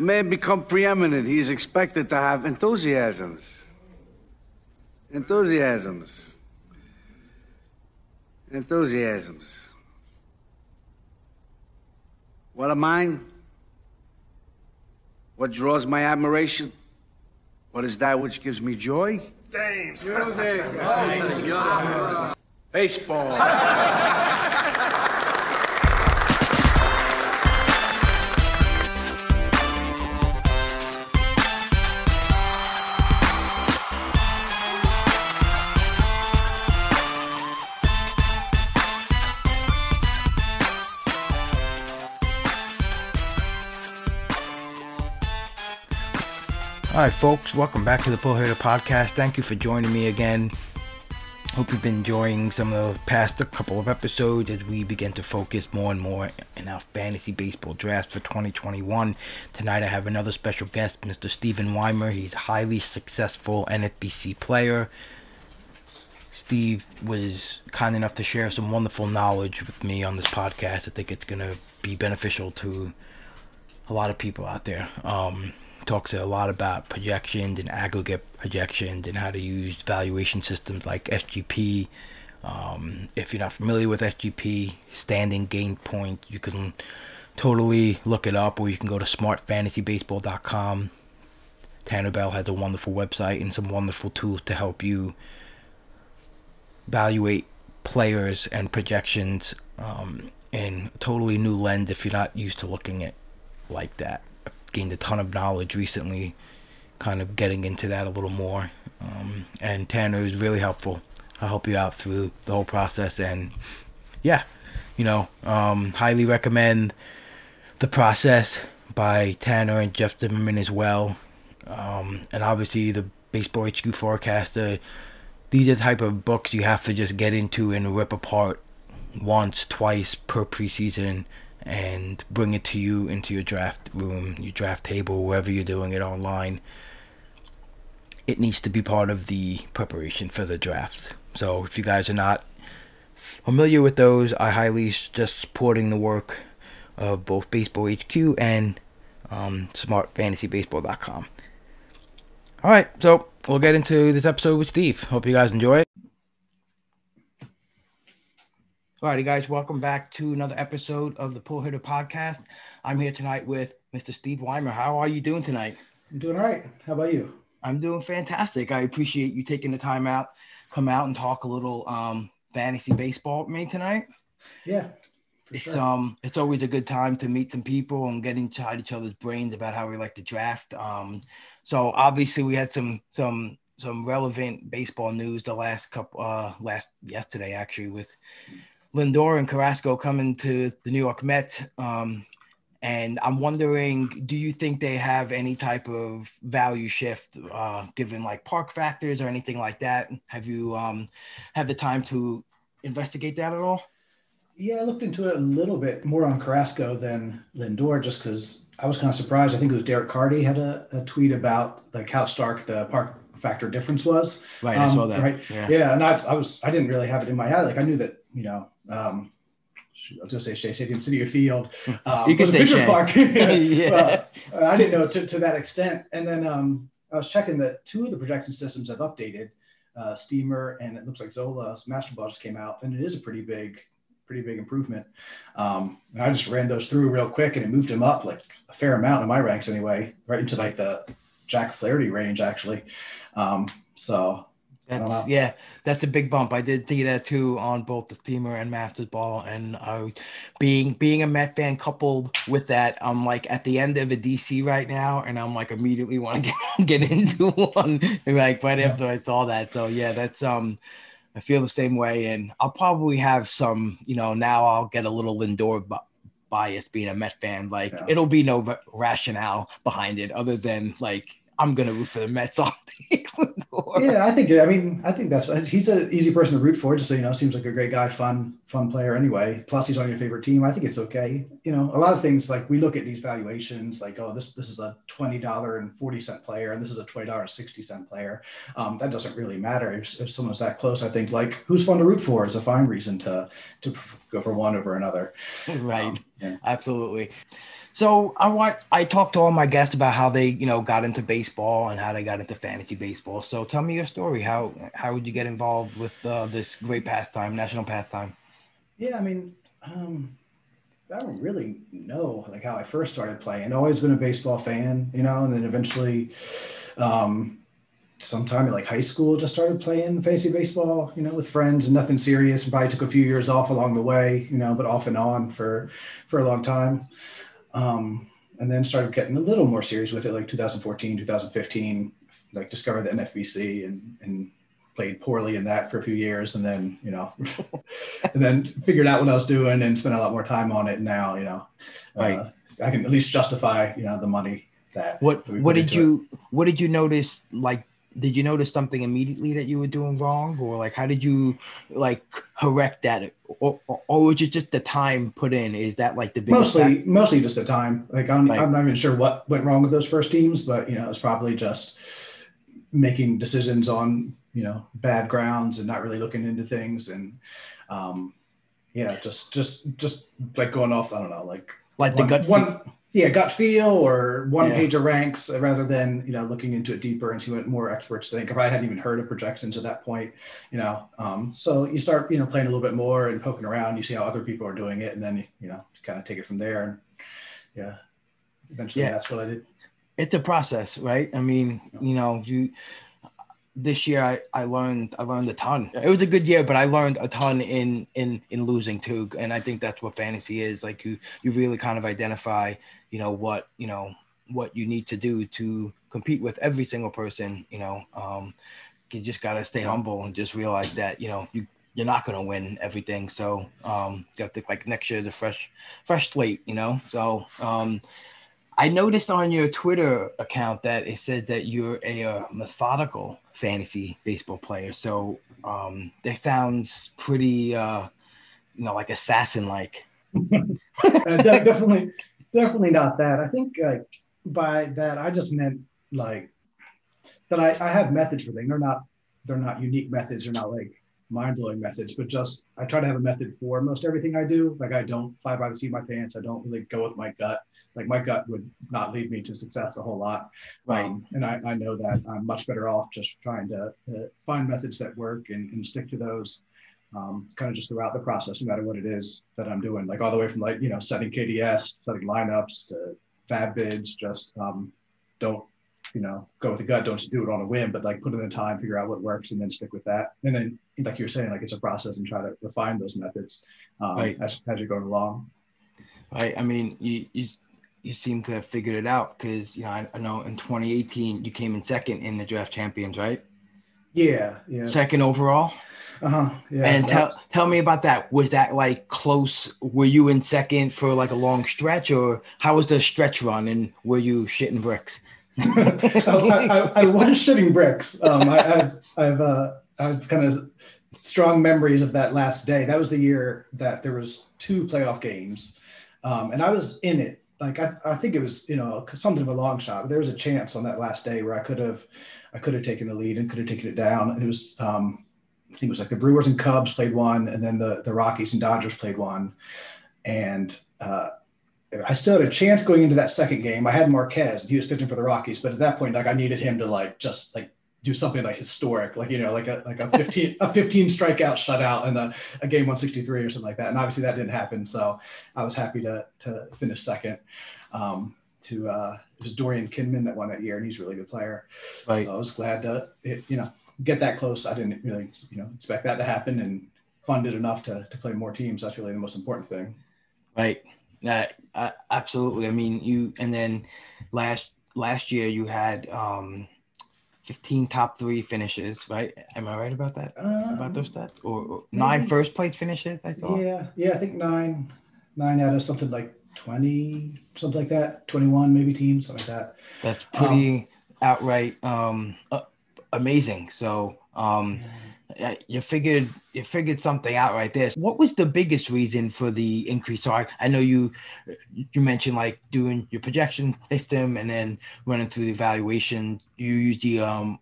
A man become preeminent, he is expected to have enthusiasms. Enthusiasms. Enthusiasms. What are mine? What draws my admiration? What is that which gives me joy? James. Music. Baseball. All right, folks, welcome back to the Pull Hitter Podcast. Thank you for joining me again. Hope you've been enjoying some of the past couple of episodes as we begin to focus more and more in our fantasy baseball draft for 2021. Tonight I have another special guest, Mr. Stephen Weimer. He's a highly successful NFBC player. Steve was kind enough to share some wonderful knowledge with me on this podcast. I think it's going to be beneficial to a lot of people out there. Um, talks a lot about projections and aggregate projections and how to use valuation systems like SGP. Um, if you're not familiar with SGP, standing gain point, you can totally look it up, or you can go to smartfantasybaseball.com. Tanner Bell has a wonderful website and some wonderful tools to help you evaluate players and projections um, in a totally new lens if you're not used to looking at like that gained a ton of knowledge recently, kind of getting into that a little more. Um, and Tanner is really helpful. I'll help you out through the whole process. And yeah, you know, um, highly recommend the process by Tanner and Jeff Zimmerman as well. Um, and obviously the Baseball HQ Forecaster. These are the type of books you have to just get into and rip apart once, twice per preseason and bring it to you into your draft room, your draft table, wherever you're doing it online. It needs to be part of the preparation for the draft. So if you guys are not familiar with those, I highly suggest supporting the work of both Baseball HQ and um, SmartFantasyBaseball.com. All right, so we'll get into this episode with Steve. Hope you guys enjoy it. Alrighty, guys, welcome back to another episode of the Pull Hitter Podcast. I'm here tonight with Mr. Steve Weimer. How are you doing tonight? I'm doing all right. How about you? I'm doing fantastic. I appreciate you taking the time out, come out and talk a little um, fantasy baseball with me tonight. Yeah, it's sure. um, it's always a good time to meet some people and get inside each other's brains about how we like to draft. Um, so obviously we had some some some relevant baseball news the last couple uh last yesterday actually with Lindor and Carrasco coming to the New York Mets. Um, and I'm wondering, do you think they have any type of value shift, uh, given like park factors or anything like that? Have you um, have the time to investigate that at all? Yeah, I looked into it a little bit more on Carrasco than Lindor, just because I was kind of surprised. I think it was Derek Carty had a, a tweet about like how stark the park factor difference was. Right, um, I saw that. Right, yeah, yeah and I, I was I didn't really have it in my head. Like I knew that you know um, I was going to say Shea Stadium, Citi Field. Um, you can say Shea. Park. yeah. Well, I didn't know to, to that extent. And then um, I was checking that two of the projection systems have updated. Uh, Steamer and it looks like Zola's Mastersball just came out, and it is a pretty big, pretty big improvement. Um, and I just ran those through real quick, and it moved him up like a fair amount in my ranks anyway, right into like the Jack Flaherty range actually. Um, so that's, yeah, that's a big bump. I did see that too on both the steamer and Mastersball, and I, being being a Met fan coupled with that, I'm like at the end of a DC right now, and I'm like immediately want to get, get into one like right after I saw that. So yeah, that's um, I feel the same way, and I'll probably have some, you know, now I'll get a little Lindor bias being a Met fan. Like yeah. it'll be no rationale behind it other than like I'm gonna root for the Mets all day. yeah, I think. I mean, I think that's he's an easy person to root for. Just so you know, seems like a great guy, fun, fun player. Anyway, plus he's on your favorite team. I think it's okay. You know, a lot of things like we look at these valuations, like oh, this this is a twenty dollar and forty cent player, and this is a twenty dollar sixty cent player. Um, that doesn't really matter if, if someone's that close. I think like who's fun to root for is a fine reason to to go for one over another. Right. Um, yeah. Absolutely. So I want I talked to all my guests about how they you know got into baseball and how they got into fantasy baseball. So tell me your story. How how would you get involved with uh, this great pastime, national pastime? Yeah, I mean, um, I don't really know like how I first started playing. Always been a baseball fan, you know, and then eventually, um, sometime in like high school, just started playing fantasy baseball, you know, with friends and nothing serious. Probably took a few years off along the way, you know, but off and on for for a long time. Um, and then started getting a little more serious with it, like 2014, 2015. Like discovered the NFBC and and played poorly in that for a few years and then you know and then figured out what i was doing and spent a lot more time on it now you know right. uh, i can at least justify you know the money that what what did you it. what did you notice like did you notice something immediately that you were doing wrong? Or like how did you like correct that? Or, or, or was it just the time put in? Is that like the mostly fact? mostly just the time. Like I'm, right. I'm not even sure what went wrong with those first teams but you know it's probably just making decisions on you know bad grounds and not really looking into things. And um yeah just just just like going off i don't know like like one, the gut one yeah gut feel or one yeah. page of ranks rather than you know looking into it deeper and see what more experts think if i hadn't even heard of projections at that point you know um so you start you know playing a little bit more and poking around you see how other people are doing it and then you know kind of take it from there and yeah eventually yeah. that's what i did it's a process right i mean you know you this year I, I learned I learned a ton. It was a good year, but I learned a ton in in in losing too. And I think that's what fantasy is. Like you you really kind of identify, you know, what, you know, what you need to do to compete with every single person, you know. Um you just gotta stay humble and just realize that, you know, you you're not gonna win everything. So um you gotta think like next year the fresh fresh slate, you know. So um I noticed on your Twitter account that it said that you're a, a uh, methodical fantasy baseball player. So um, that sounds pretty, uh, you know, like assassin like. uh, definitely, definitely not that. I think like by that I just meant like that I, I have methods for things. They're not they're not unique methods. They're not like mind blowing methods, but just I try to have a method for most everything I do. Like I don't fly by the seat of my pants. I don't really go with my gut like my gut would not lead me to success a whole lot. Right. Um, and I, I, know that I'm much better off just trying to uh, find methods that work and, and stick to those um, kind of just throughout the process, no matter what it is that I'm doing, like all the way from like, you know, setting KDS, setting lineups to FAAB bids, just um, don't, you know, go with the gut, don't do it on a whim, but like put in the time, figure out what works and then stick with that. And then like you're saying, like it's a process and try to refine those methods um, right. as, as you're going along. Right. I mean, you, you you seem to have figured it out because you know I, I, know in 2018 you came in second in the draft champions, right? Yeah, yeah. Second overall. Uh huh. Yeah. And tell was... tell me about that. Was that like close? Were you in second for like a long stretch, or how was the stretch run? And were you shitting bricks? I, I, I, was shitting bricks. Um, I, have I've uh, I've kind of strong memories of that last day. That was the year that there was two playoff games, um, and I was in it like I, I think it was you know something of a long shot. There was a chance on that last day where I could have I could have taken the lead and could have taken it down. And it was um, I think it was like the Brewers and Cubs played one, and then the the Rockies and Dodgers played one, and uh, I still had a chance going into that second game. I had Marquez, and he was pitching for the Rockies, but at that point, like I needed him to like just like do something like historic, like you know, like a like a 15 a 15 strikeout shutout in a, a game 163 or something like that. And obviously that didn't happen. So I was happy to to finish second. Um, to uh, it was Dorian Kinman that won that year, and he's a really good player. Right. So I was glad to you know get that close. I didn't really you know expect that to happen, and funded enough to to play more teams. That's really the most important thing. Right. Uh, uh, absolutely. I mean, you and then last last year you had um 15 top three finishes, right? Am I right about that? Um, about those stats? Or, or nine first place finishes, I thought? Yeah, yeah, I think nine, nine out of something like 20, something like that, 21 maybe teams, something like that. That's pretty um, outright um, uh, amazing. So, um, yeah you figured you figured something out right there. What was the biggest reason for the increase? So I, I know you you mentioned like doing your projection system and then running through the evaluation. You use the um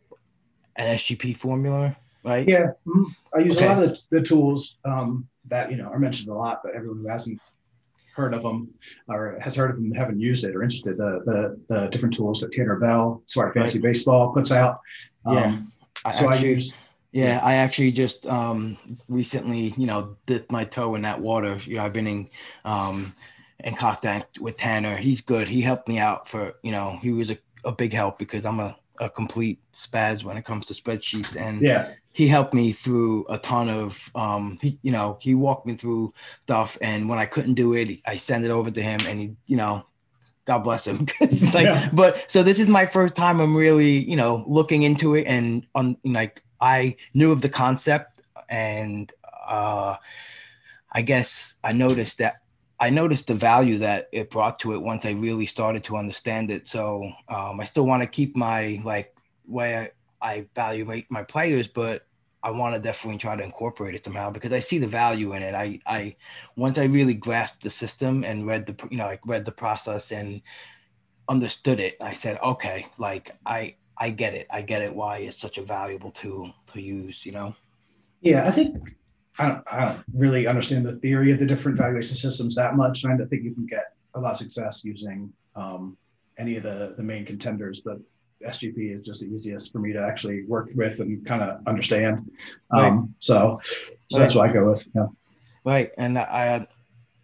an SGP formula, right? Yeah, mm-hmm. I use okay. a lot of the, the tools um, that you know are mentioned a lot, but everyone who hasn't heard of them or has heard of them, haven't used it or interested, the the, the different tools that Tanner Bell, Smart Fantasy Right. Baseball, puts out. Yeah. Um, I so I actually- use. Yeah, I actually just um recently, you know, dipped my toe in that water. You know, I've been in um in contact with Tanner. He's good. He helped me out for, you know, he was a, a big help because I'm a, a complete spaz when it comes to spreadsheets and Yeah, he helped me through a ton of um he you know, he walked me through stuff and when I couldn't do it, I sent it over to him and he, you know, God bless him. it's like, Yeah. but so this is my first time I'm really, you know, looking into it and on like I knew of the concept and uh I guess I noticed that I noticed the value that it brought to it once I really started to understand it. So um I still want to keep my like way I, I evaluate my players, but I want to definitely try to incorporate it somehow because I see the value in it. I, I, once I really grasped the system and read the, you know, like read the process and understood it, I said, okay, like I, I get it. I get it. Why it's such a valuable tool to use, you know? yeah. I think I don't, I don't really understand the theory of the different valuation systems that much. And I think you can get a lot of success using um, any of the the main contenders, but SGP is just the easiest for me to actually work with and kind of understand. Um, So, so that's what I go with. Yeah. Right. And I, I,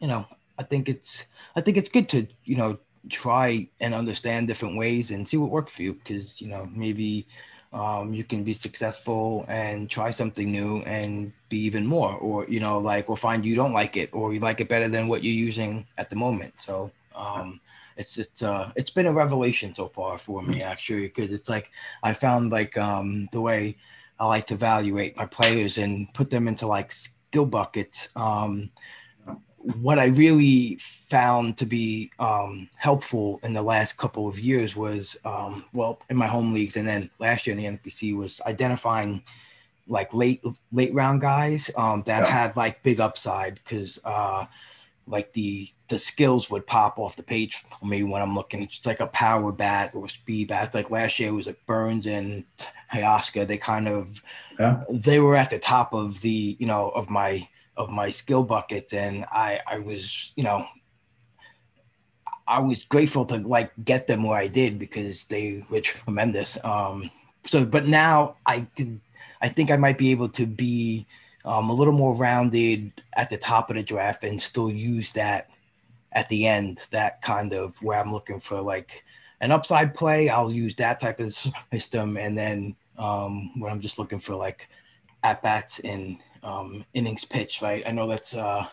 you know, I think it's, I think it's good to, you know, try and understand different ways and see what works for you. Cause, you know, maybe um, you can be successful and try something new and be even more, or, you know, like, or find you don't like it, or you like it better than what you're using at the moment. So, um, it's it's uh it's been a revelation so far for me actually because it's like I found like um the way I like to evaluate my players and put them into like skill buckets. What I really found to be um, helpful in the last couple of years was, um, well, in my home leagues and then last year in the NFBC was identifying like late late round guys um, that Yeah. had like big upside because uh, like the the skills would pop off the page for me when I'm looking. It's like a power bat or a speed bat. Like last year it was like Burns and Hayaska. They kind of Yeah. they were at the top of the you know of my of my skill bucket and I I was you know I was grateful to like get them where I did because they were tremendous. Um, so, but now I could, I think I might be able to be um, a little more rounded at the top of the draft and still use that at the end. That kind of where I'm looking for like an upside play. I'll use that type of system, and then um, when I'm just looking for like at bats and um, innings pitch, right? I know that's uh,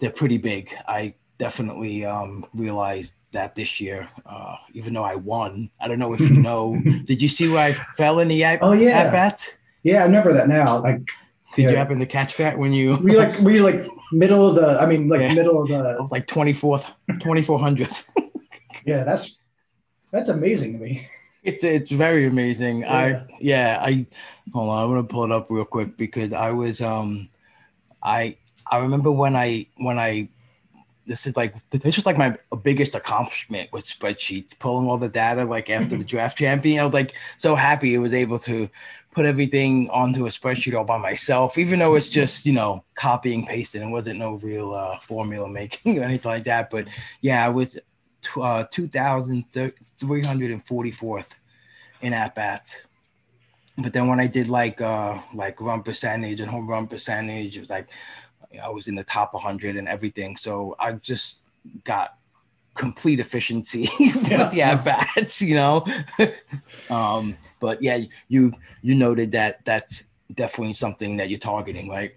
they're pretty big. I definitely um, realized that this year, uh, even though I won. I don't know if you know. did you see where I fell in the at, Oh, yeah. at bat? Yeah, I remember that now. Like, Did you happen to catch that when you? we like we like middle of the. I mean, like Yeah. middle of the. like twenty fourth, twenty four hundredth. Yeah, that's that's amazing to me. It's it's very amazing. Yeah. I yeah, I hold on, I'm gonna pull it up real quick because I was um I I remember when I when I this is like this was like my biggest accomplishment with spreadsheets, pulling all the data like after the draft champion. I was like so happy I was able to put everything onto a spreadsheet all by myself, even though it's just, you know, copying, pasting. It wasn't no real uh, formula making or anything like that. But yeah, I was uh, 2,344th in at bats. But then when I did like uh like run percentage and home run percentage, it was like I was in the top 100 and everything. So I just got complete efficiency Yeah. with the at bats, you know. um, but yeah, you you noted that that's definitely something that you're targeting, right?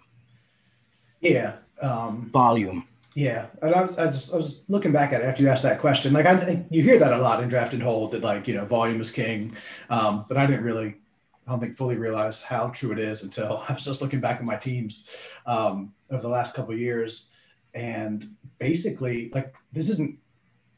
Yeah. Um, Volume. Yeah, and I was, I was I was looking back at it after you asked that question. Like I think you hear that a lot in draft and hold that like you know volume is king, um, but I didn't really, I don't think fully realize how true it is until I was just looking back at my teams um, over the last couple years, and basically like this isn't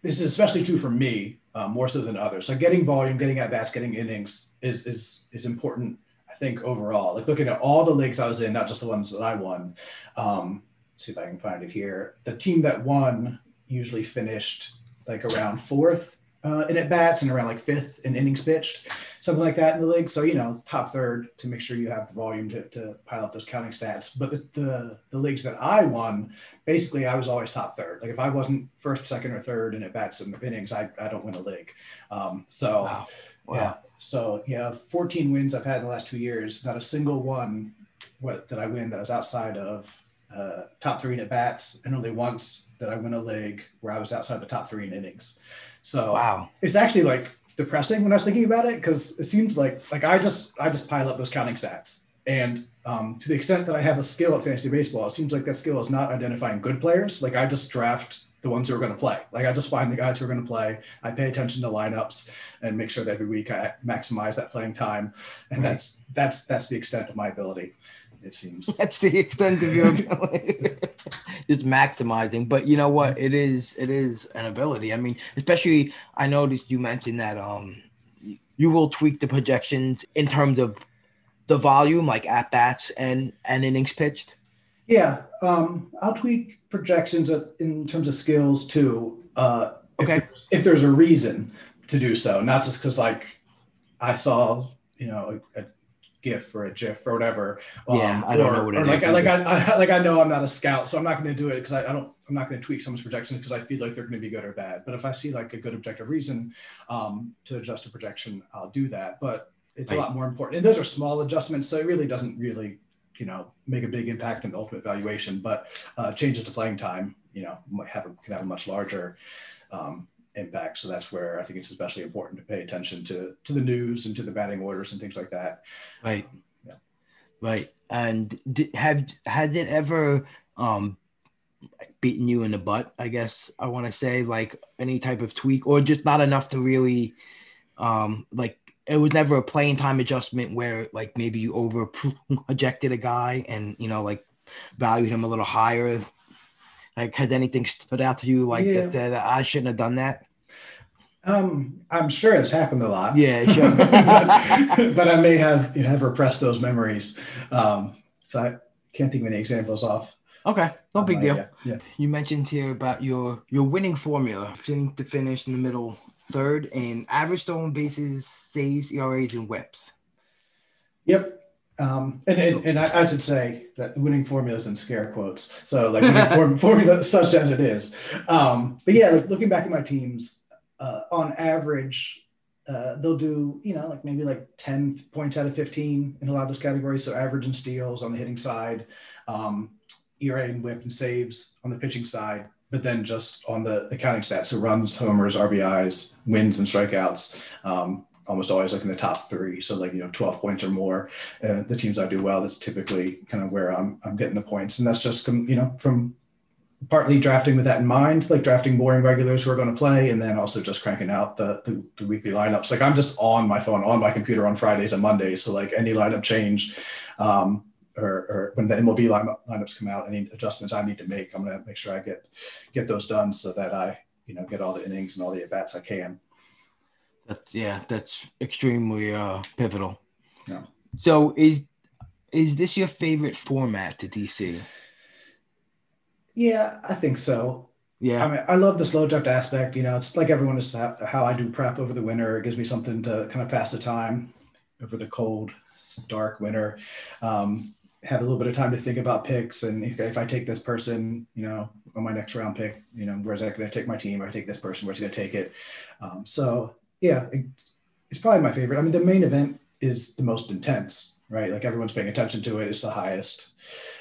this is especially true for me uh, more so than others. So getting volume, getting at bats, getting innings is is is important. I think overall, like looking at all the leagues I was in, not just the ones that I won. Um, see if I can find it here. The team that won usually finished like around fourth uh, in at bats and around like fifth in innings pitched. something like that in the league. So you know, top third to make sure you have the volume to, to pile up those counting stats. But the, the the leagues that I won, basically, I was always top third. Like if I wasn't first, second, or third in at bats and innings, I, I don't win a league. Um, so Wow. Wow. yeah, so yeah, 14 wins I've had in the last two years. Not a single one what that I win that was outside of uh, top three in at bats, and only once that I win a leg where I was outside the top three in innings. So Wow. it's actually like depressing when I was thinking about it because it seems like like I just I just pile up those counting stats, and um, to the extent that I have a skill at fantasy baseball, it seems like that skill is not identifying good players. Like I just draft the ones who are going to play. Like I just find the guys who are going to play. I pay attention to lineups and make sure that every week I maximize that playing time, and Right. that's that's that's the extent of my ability. It seems. That's the extent of your ability. Just maximizing. But you know what? It is it is an ability. I mean, especially I noticed you mentioned that um you will tweak the projections in terms of the volume, like at bats and and innings pitched. Yeah, um, I'll tweak projections in terms of skills too. Uh, if Okay. there's- If, there's a reason to do so, not just because like I saw, you know, a, a GIF or a GIF or whatever. Yeah, I don't or, know what or it like, is I, like I, I like I know I'm not a scout, so I'm not going to do it because I, I don't. I'm not going to tweak someone's projections because I feel like they're going to be good or bad. But if I see like a good objective reason um, to adjust a projection, I'll do that. But it's a lot more important, and those are small adjustments, so it really doesn't really you know make a big impact in the ultimate valuation but uh, changes to playing time you know might have a, can have a much larger um, impact so that's where i think it's especially important to pay attention to to the news and to the batting orders and things like that Right. Yeah. Right. And did, have had it ever um beaten you in the butt? I guess I want to say like any type of tweak, or just not enough to really um like it was never a playing time adjustment where like maybe you over projected a guy and you know like valued him a little higher. Like has anything stood out to you like Yeah. that, that I shouldn't have done that? um, i'm sure it's happened a lot Yeah, sure. but, but i may have you know, have repressed those memories um, so i can't think of any examples off Okay, no on big deal. yeah, yeah. You mentioned here about your your winning formula, finishing to finish in the middle third and average stolen bases, saves, ERAs, and WHIPs. Yep. Um, and, and, and I, I should say that the winning formula is in scare quotes. So like winning form, formula such as it is. Um, but yeah, like looking back at my teams, uh, on average, uh, they'll do, you know, like maybe like 10 points out of 15 in a lot of those categories. So average and steals on the hitting side, um, ERA and WHIP and saves on the pitching side, but then just on the, the counting stats, so runs, homers, RBIs, wins and strikeouts, um, almost always like in the top three. So like, you know, 12 points or more. Uh, the teams I do well, that's typically kind of where I'm, I'm getting the points. And that's just, you know, from partly drafting with that in mind, like drafting boring regulars who are going to play, and then also just cranking out the, the, the weekly lineups. Like I'm just on my phone, on my computer on Fridays and Mondays. So like any lineup change, um, or, or when the MLB line, lineups come out, any adjustments I need to make, I'm going to make sure I get get those done so that I, you know, get all the innings and all the at bats I can. That's yeah, that's extremely uh pivotal. Yeah. So is is this your favorite format to DC? Yeah, I think so. Yeah. I mean, I love the slow draft aspect. You know, it's like everyone is how, how I do prep over the winter. It gives me something to kind of pass the time over the cold, dark winter. Um, have a little bit of time to think about picks, and if, I take this person, you know, on my next round pick, you know, where's that going to take my team? I take this person, where's going to take it? Um, so yeah, it, it's probably my favorite. I mean, the main event is the most intense, right? Like everyone's paying attention to it. It's the highest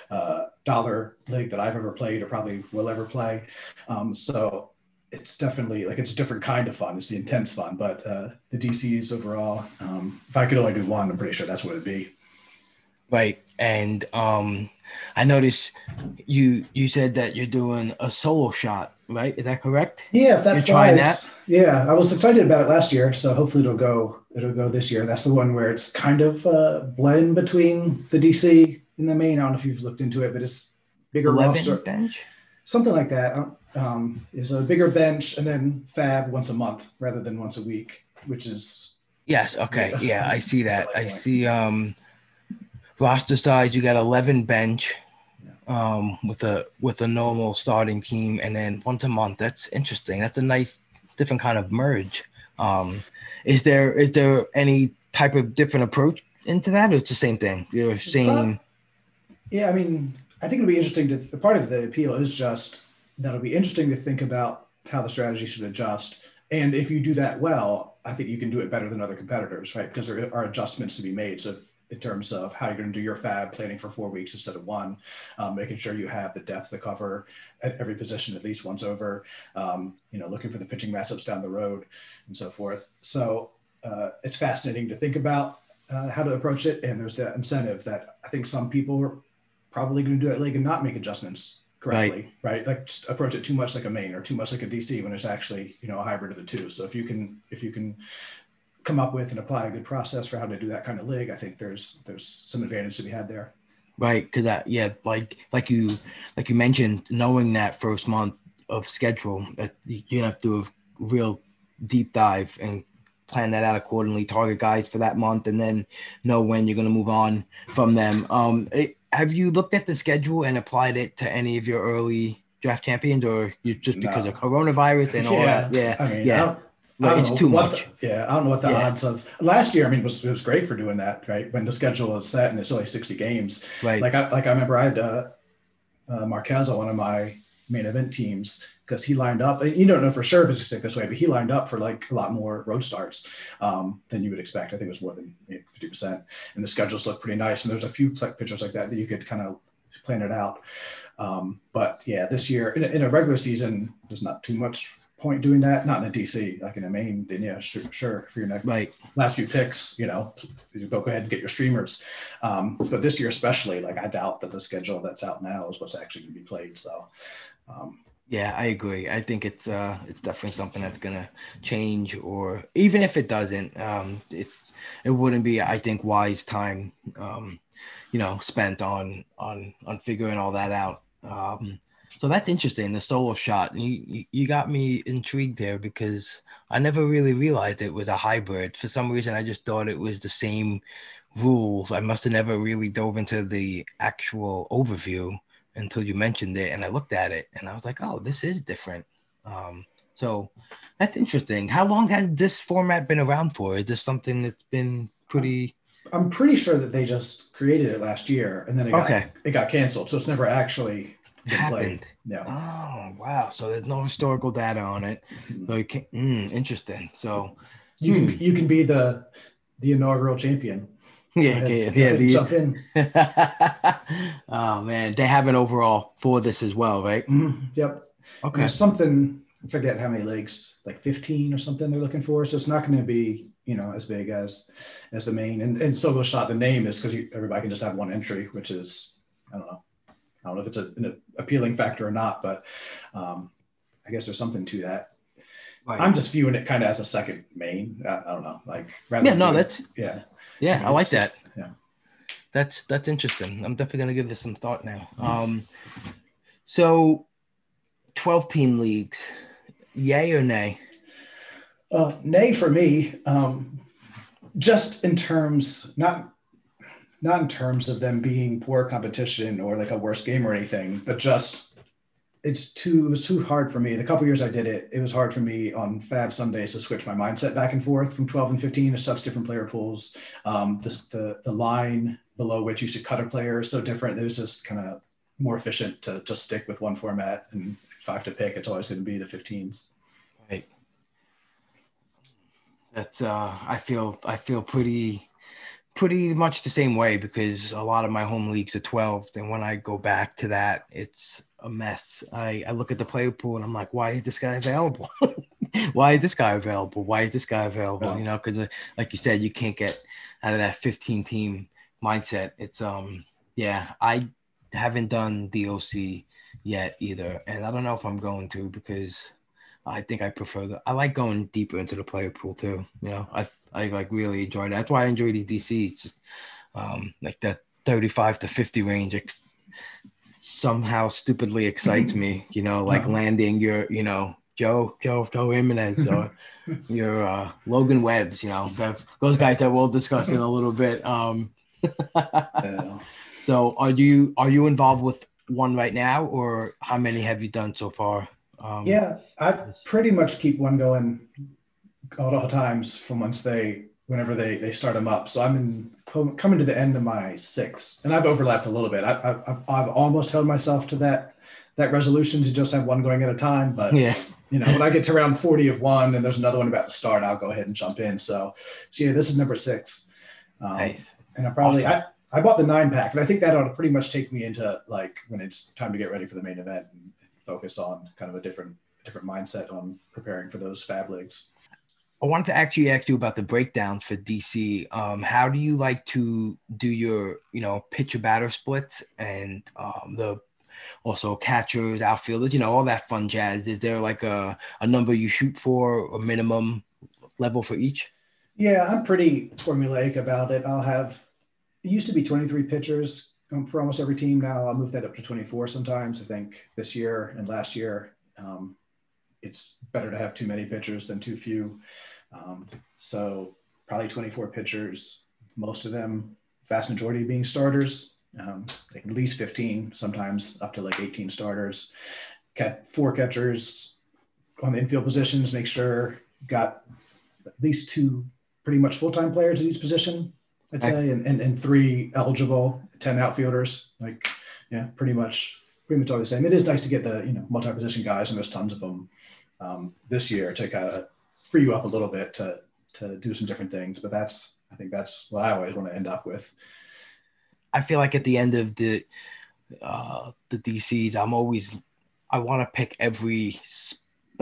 uh, dollar league that I've ever played or probably will ever play. Um, so it's definitely like it's a different kind of fun. It's the intense fun, but uh, the DCs overall, um, if I could only do one, I'm pretty sure that's what it'd be. Right. And um I noticed you you said that you're doing a solo shot, right? Is that correct? Yeah, if that You're flies. Yeah, I was excited about it last year, so hopefully it'll go. It'll go this year. That's the one where it's kind of a blend between the DC and the main. I don't know if you've looked into it, but it's bigger roster, bench? something like that. Um, is a bigger bench and then FAAB once a month rather than once a week, which is Yes, okay. Yeah, I see that. I see um roster size, you got eleven bench um with a with a normal starting team and then once a month. That's interesting. That's a nice different kind of merge. Um is there is there any type of different approach into that, or it's the same thing? You're saying, Yeah, I mean, I think it'll be interesting to. The part of the appeal is just that it'll be interesting to think about how the strategy should adjust. And if you do that well, I think you can do it better than other competitors, right? Because there are adjustments to be made. So if, in terms of how you're going to do your FAAB planning for four weeks instead of one, um, making sure you have the depth to cover at every position at least once over, um, you know, looking for the pitching matchups down the road and so forth. So uh, it's fascinating to think about uh, how to approach it. And there's that incentive that I think some people are probably going to do it like and not make adjustments correctly, right. right? Like just approach it too much like a main or too much like a DC when it's actually, you know, a hybrid of the two. So if you can, if you can come up with and apply a good process for how to do that kind of league, I think there's there's some advantage to be had there. Right, because that yeah, like like you like you mentioned, knowing that first month of schedule, that you have to do a real deep dive and plan that out accordingly. Target guys for that month, and then know when you're going to move on from them. Um, it, have you looked at the schedule and applied it to any of your early draft champions, or you just because No. of coronavirus and all yeah, that? Yeah, I mean, yeah. Don't- I Right, don't it's too much. the- yeah, I don't know what the Yeah. odds of last year. I mean, it was it was great for doing that, right? When the schedule is set and it's only sixty games. Right. Like I like I remember I had uh, uh, Marquez on one of my main event teams because he lined up. and You don't know for sure if it's stick this way, but he lined up for like a lot more road starts um, than you would expect. I think it was more than fifty percent, and the schedules look pretty nice. And there's a few pictures like that that you could kind of plan it out. Um, but yeah, this year in in a regular season, there's not too much point doing that. Not in a DC, like in a main, then yeah, sure, sure for your next right. last few picks, you know, you go, go ahead and get your streamers. Um, but this year, especially, like I doubt that the schedule that's out now is what's actually going to be played. So, um, Yeah, I agree. I think it's uh it's definitely something that's gonna change, or even if it doesn't, um, it it wouldn't be, I think, wise time, um, you know, spent on on on figuring all that out. Um, so that's interesting. The solo shot, you you- got me intrigued there because I never really realized it was a hybrid. For some reason, I just thought it was the same rules. I must have never really dove into the actual overview until you mentioned it and I looked at it and I was like, oh, this is different. Um, so that's interesting. How long has this format been around for? Is this something that's been pretty I'm pretty sure that they just created it last year and then it got, Okay. it got canceled. So it's never actually. Happened? Yeah. Oh wow! So there's no historical data on it. So you can mm, interesting. So You Hmm. can you can be the the inaugural champion. Yeah, yeah, yeah. the- jump in. oh man, they have an overall for this as well, right? Mhm. Yep. Okay. There's something I forget how many legs, like 15 or something they're looking for. So it's not going to be, you know, as big as as the main. And and solo shot, the name is because everybody can just have one entry, which is I don't know. I don't know if it's a, an appealing factor or not, but um, I guess there's something to that. Right. I'm just viewing it kind of as a second main. I, I don't know, like rather. yeah, no, that's yeah. yeah, I like that. Yeah. That's that's interesting. I'm definitely gonna give this some thought now. Um, so, twelve team leagues, yay or nay? Uh, nay for me, um, just in terms not not in terms of them being poor competition or like a worse game or anything, but just it's too it was too hard for me. The couple years I did it, it was hard for me on FAAB Sundays to switch my mindset back and forth from 12 and 15 to such different player pools. Um, the, the the line below which you should cut a player is so different. It was just kind of more efficient to just stick with one format and if I have to pick, it's always going to be the 15s. Right. That's uh I feel I feel pretty pretty much the same way because a lot of my home leagues are 12 and when I go back to that it's a mess. I I look at the player pool and I'm like why is this guy available? why is this guy available? Why is this guy available? Yeah. You know cuz like you said you can't get out of that 15 team mindset. It's um yeah, I haven't done DOC yet either and I don't know if I'm going to because I think I prefer the. I like going deeper into the player pool too. You know, I I like really enjoy that. That's why I enjoy the DC. It's just, um, like that thirty-five to fifty range. Ex- somehow stupidly excites me. You know, like landing your, you know, Joe Joe Joe Jimenez or your uh, Logan Webbs. You know, those those guys that we'll discuss in a little bit. Um, Uh, so are you are you involved with one right now, or how many have you done so far? Um, Yeah, I've pretty much keep one going at all times from once they whenever they they start them up. So I'm in coming to the end of my sixth, and I've overlapped a little bit. I, I, I've almost held myself to that that resolution to just have one going at a time, but Yeah. you know, when I get to around 40 of one and there's another one about to start, I'll go ahead and jump in. So, so yeah, this is number six. Um, Nice. And I probably, Awesome. I, I bought the nine pack and I think that ought to pretty much take me into like when it's time to get ready for the main event focus on kind of a different, different mindset on preparing for those FAAB leagues. I wanted to actually ask you about the breakdown for DC. Um, how do you like to do your, you know, pitcher batter splits and um, the also catchers, outfielders, you know, all that fun jazz? Is there like a, a number you shoot for, a minimum level for each? Yeah, I'm pretty formulaic about it. I'll have, it used to be 23 pitchers for almost every team. Now I'll move that up to 24 sometimes. I think this year and last year, um, it's better to have too many pitchers than too few. Um, so probably 24 pitchers, most of them, vast majority being starters, um, like at least 15, sometimes up to like 18 starters. Cat four catchers on the infield positions. Make sure got at least two pretty much full-time players at each position. I'd say, and, and, and three eligible, 10 outfielders. Like, yeah, pretty much pretty much all the same. It is nice to get the you know multi-position guys, and there's tons of them um, this year to kind of free you up a little bit to to do some different things. But that's I think that's what I always want to end up with. I feel like at the end of the uh, the DCs, I'm always I want to pick every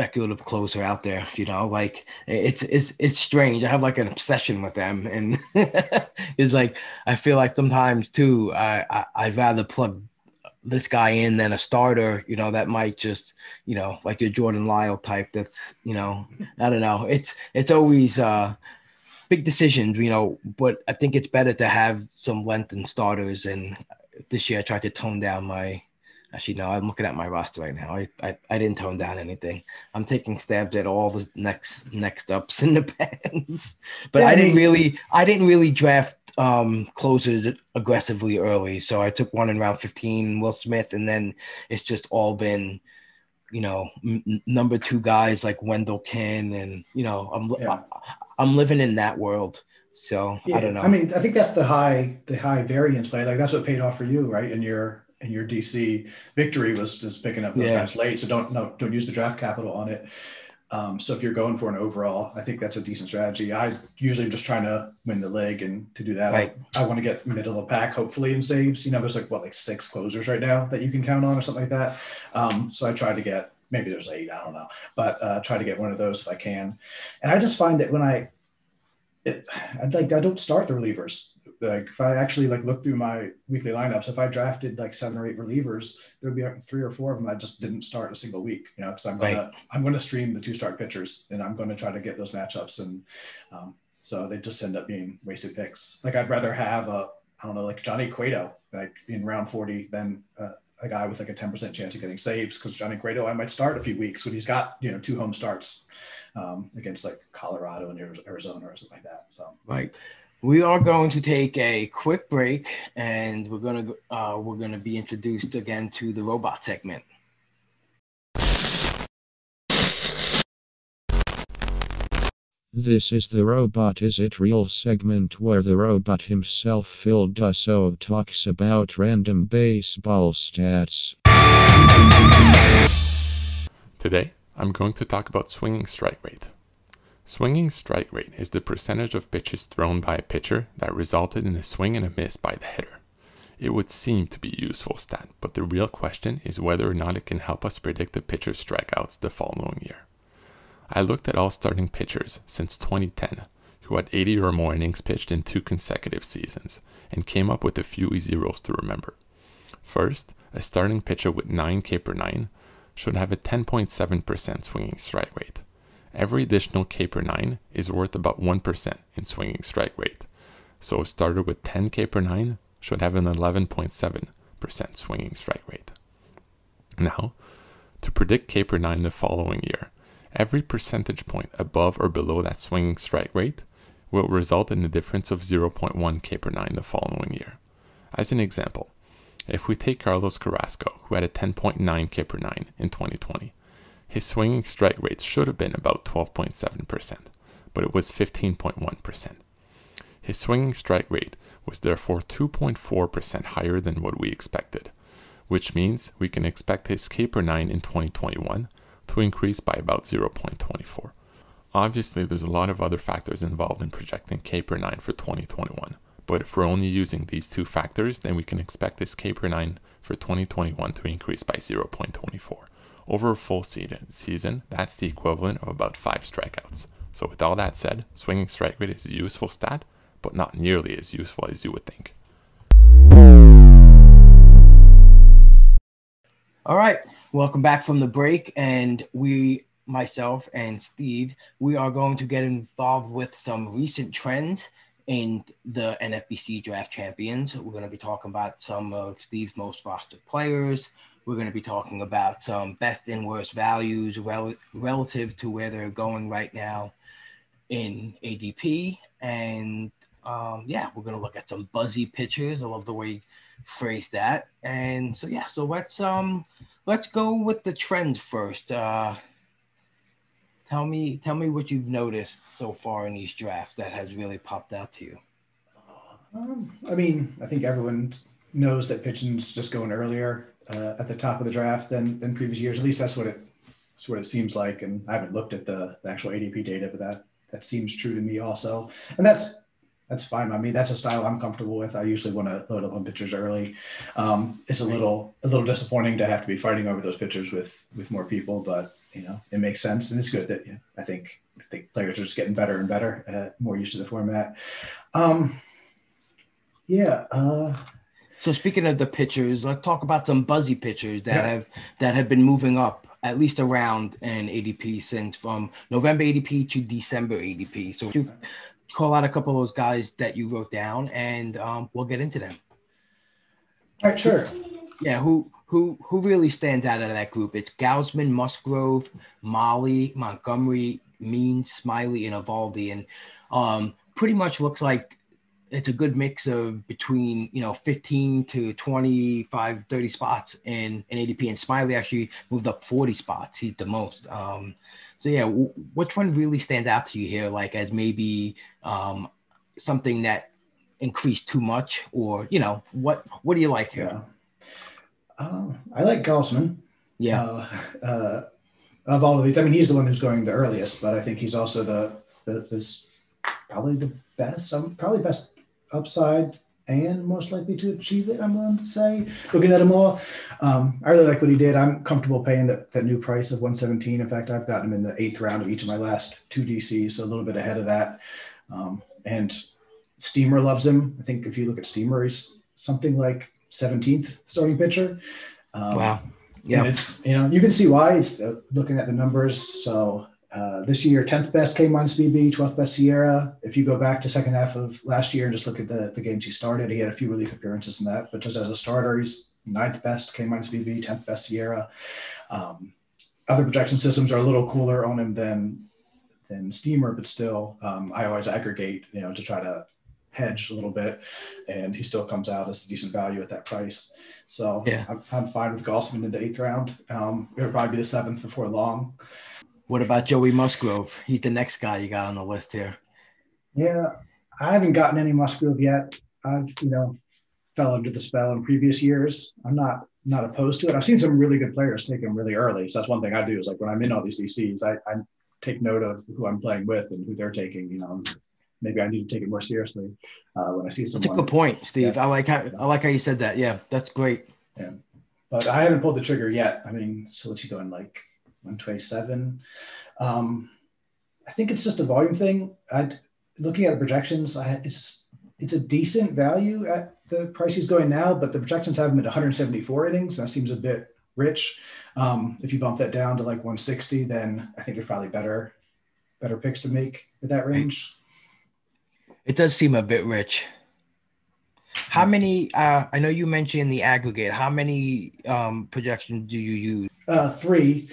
speculative closer out there. You know, like it's it's it's strange. I have like an obsession with them, and it's like I feel like sometimes too. I, I I'd rather plug this guy in than a starter. You know, that might just you know like your Jordan Lyle type. That's you know I don't know. It's it's always. uh big decisions, you know, but I think it's better to have some length in starters. And this year I tried to tone down my, actually, no, I'm looking at my roster right now. I, I, I didn't tone down anything. I'm taking stabs at all the next, next ups in the bands, but Yeah, I I didn't really, I didn't really draft um closers aggressively early. So I took one in round 15, Will Smith, and then it's just all been, you know, m- number two guys like Wendell Kin, and you know, I'm Yeah. I'm living in that world. So yeah. I don't know. I mean, I think that's the high the high variance play. Like that's what paid off for you, right? In your and your DC victory was just picking up those Yeah. guys late. So don't no don't use the draft capital on it. Um, so if you're going for an overall, I think that's a decent strategy. I usually am just trying to win the league, and to do that, Right. I, want to get middle of the pack, hopefully in saves. You know, there's like what like six closers right now that you can count on, or something like that. Um, so I try to get maybe there's eight, I don't know, but uh, try to get one of those if I can. And I just find that when I it, I'd like I don't start the relievers. Like if I actually like look through my weekly lineups, if I drafted like seven or eight relievers, there'd be like three or four of them that just didn't start a single week. You know, because I'm gonna Right. I'm gonna stream the two start pitchers, and I'm gonna try to get those matchups, and um, so they just end up being wasted picks. Like I'd rather have a I don't know like Johnny Cueto like in round forty than uh, a guy with like a ten percent chance of getting saves because Johnny Cueto I might start a few weeks when he's got you know two home starts um, against like Colorado and Arizona or something like that. So Right. We are going to take a quick break, and we're gonna uh, we're gonna be introduced again to the robot segment. This is the Robot Is It Real segment where the robot himself, Phil Dusso, talks about random baseball stats. Today, I'm going to talk about swinging strike rate. Swinging strike rate is the percentage of pitches thrown by a pitcher that resulted in a swing and a miss by the hitter. It would seem to be a useful stat, but the real question is whether or not it can help us predict the pitcher's strikeouts the following year. I looked at all starting pitchers since 2010 who had 80 or more innings pitched in two consecutive seasons and came up with a few easy rules to remember. First, a starting pitcher with 9 K per 9 should have a 10.7% swinging strike rate. Every additional K per 9 is worth about 1% in swinging strike rate. So a starter with 10 K per 9 should have an 11.7% swinging strike rate. Now, to predict K per 9 the following year, every percentage point above or below that swinging strike rate will result in a difference of 0.1 K per 9 the following year. As an example, if we take Carlos Carrasco, who had a 10.9 K per 9 in 2020, his swinging strike rate should have been about 12.7%, but it was 15.1%. His swinging strike rate was therefore 2.4% higher than what we expected, which means we can expect his K per 9 in 2021 to increase by about 0.24. Obviously, there's a lot of other factors involved in projecting K per 9 for 2021, but if we're only using these two factors, then we can expect his K per 9 for 2021 to increase by 0.24. Over a full season, that's the equivalent of about 5 strikeouts. So, with all that said, swinging strike rate is a useful stat, but not nearly as useful as you would think. All right, welcome back from the break, and we, myself and Steve, we are going to get involved with some recent trends in the NFBC Draft Champions. We're going to be talking about some of Steve's most rostered players. We're going to be talking about some best and worst values rel- relative to where they're going right now in ADP. And um, yeah, we're going to look at some buzzy pitchers. I love the way you phrased that. And so, yeah, so let's, um, let's go with the trends first. Uh, tell me, tell me what you've noticed so far in these drafts that has really popped out to you. Um, I mean, I think everyone knows that pitching's just going earlier uh, at the top of the draft than than previous years. At least that's what it that's what it seems like. And I haven't looked at the, the actual ADP data, but that that seems true to me also. And that's that's fine by me. That's a style I'm comfortable with. I usually want to load up on pitchers early. Um, it's a little a little disappointing to have to be fighting over those pitchers with with more people, but you know it makes sense and it's good that you know, I think I think players are just getting better and better, uh, more used to the format. Um, yeah. Uh, so speaking of the pitchers, let's talk about some buzzy pitchers that Yeah. have that have been moving up at least around in ADP since from November ADP to December ADP. So you call out a couple of those guys that you wrote down, and um, we'll get into them. all right, sure. Yeah, who who who really stands out of that group? It's Gausman, Musgrove, Mahle, Montgomery, Mean, Smiley, and Eovaldi, and um, pretty much looks like it's a good mix of between you know 15 to 25 30 spots in, in adp and smiley actually moved up 40 spots he's the most um so yeah w- which one really stands out to you here like as maybe um something that increased too much or you know what what do you like here Yeah. Um, I like Gausman. yeah Uh, uh, of all of these, I mean, he's the one who's going the earliest, but I think he's also the the this probably the best. Um, probably best upside and most likely to achieve it. I'm willing to say, looking at them all, um, I really like what he did. I'm comfortable paying that that new price of 117. In fact, I've gotten him in the eighth round of each of my last two DCs, so a little bit ahead of that. Um, and Steamer loves him. I think if you look at Steamer, he's something like 17th starting pitcher. Um, wow yeah, yeah it's you know you can see why. he's uh, looking at the numbers. So uh, this year, 10th best K minus BB, 12th best SIERA. If you go back to second half of last year and just look at the, the games he started, he had a few relief appearances in that. But just as a starter, he's ninth best K minus BB, 10th best SIERA. Um, other projection systems are a little cooler on him than than Steamer, but still, um, I always aggregate, you know, to try to hedge a little bit, and he still comes out as a decent value at that price. So Yeah. I'm, I'm fine with Gausman in the eighth round. Um, it'll probably be the seventh before long. What about joey musgrove he's the next guy you got on the list here Yeah, I haven't gotten any Musgrove yet. I've you know fell under the spell in previous years. I'm not not opposed to it. I've seen some really good players take him really early. So that's one thing I do is like when I'm in all these DCs, I, I take note of who I'm playing with and who they're taking. You know, maybe I need to take it more seriously uh, when I see someone. that's a good point steve Yeah. i like how i like how you said that yeah that's great Yeah, but I haven't pulled the trigger yet. I mean, so what's he going like 127? Um, I think it's just a volume thing. I looking at the projections, I, it's it's a decent value at the price he's going now, but the projections have him at 174 innings. That seems a bit rich. Um, if you bump that down to like 160, then I think there's probably better better picks to make at that range. It does seem a bit rich. How many? Uh, I know you mentioned the aggregate. How many um, projections do you use? Uh, three,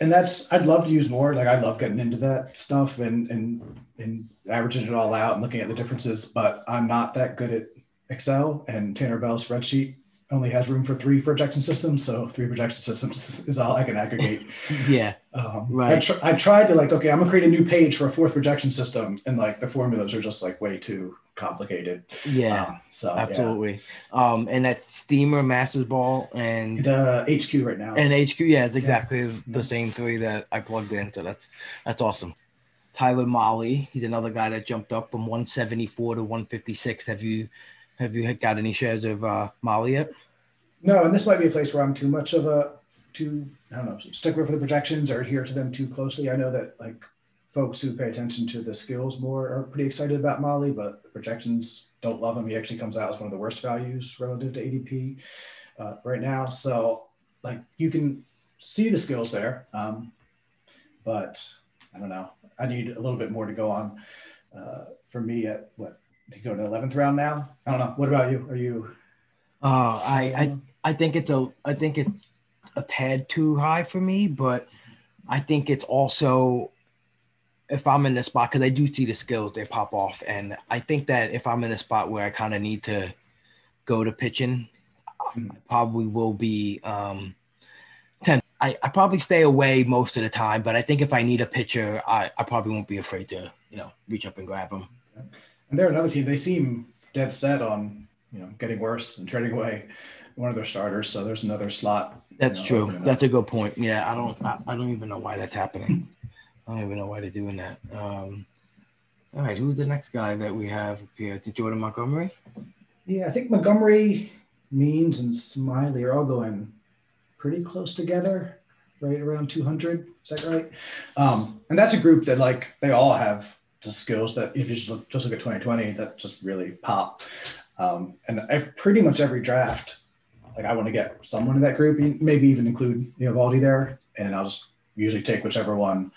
and that's I'd love to use more. Like I love getting into that stuff and and and averaging it all out and looking at the differences. But I'm not that good at Excel and Tanner Bell's spreadsheet only has room for three projection systems, so three projection systems is all I can aggregate. Yeah. Um, Right. I, tr- I tried to like, okay, I'm gonna create a new page for a fourth projection system, and like the formulas are just like way too complicated. Yeah. Um, so absolutely. Um, and that steamer, Mastersball, and The HQ right now. and HQ, yeah, it's exactly the same three that I plugged in. So that's that's awesome. Tyler Mahle, he's another guy that jumped up from 174 to 156. Have you have you got any shares of uh, Mahle yet? No, and this might be a place where I'm too much of a too I don't know stickler for the projections or adhere to them too closely. I know that like folks who pay attention to the skills more are pretty excited about Mahle, but the projections don't love him. He actually comes out as one of the worst values relative to ADP uh, right now. So like you can see the skills there, um, but I don't know. I need a little bit more to go on uh, for me at what. To go to the eleventh round now. I don't know. What about you? Are you? Uh, I, I I think it's a I think it's a tad too high for me, but I think it's also if I'm in the spot because I do see the skills they pop off, and I think that if I'm in a spot where I kind of need to go to pitching, I probably will be um ten. I, I probably stay away most of the time, but I think if I need a pitcher, I, I probably won't be afraid to you know reach up and grab him. And they're another team. They seem dead set on you know getting worse and trading away one of their starters. So there's another slot. you That's know, true. opening up. That's a good point. Yeah, I don't. I, I don't even know why that's happening. I don't even know why they're doing that. Um, all right, who's the next guy that we have up here? Is it Jordan Montgomery? yeah. I think Montgomery, Means, and Smiley are all going pretty close together, right around 200. Is that right? Um, and that's a group that like they all have the skills that if you just look just look at 2020, that just really pop. Um, and ev- pretty much every draft, like I want to get someone in that group, maybe even include Eovaldi there, and I'll just usually take whichever one.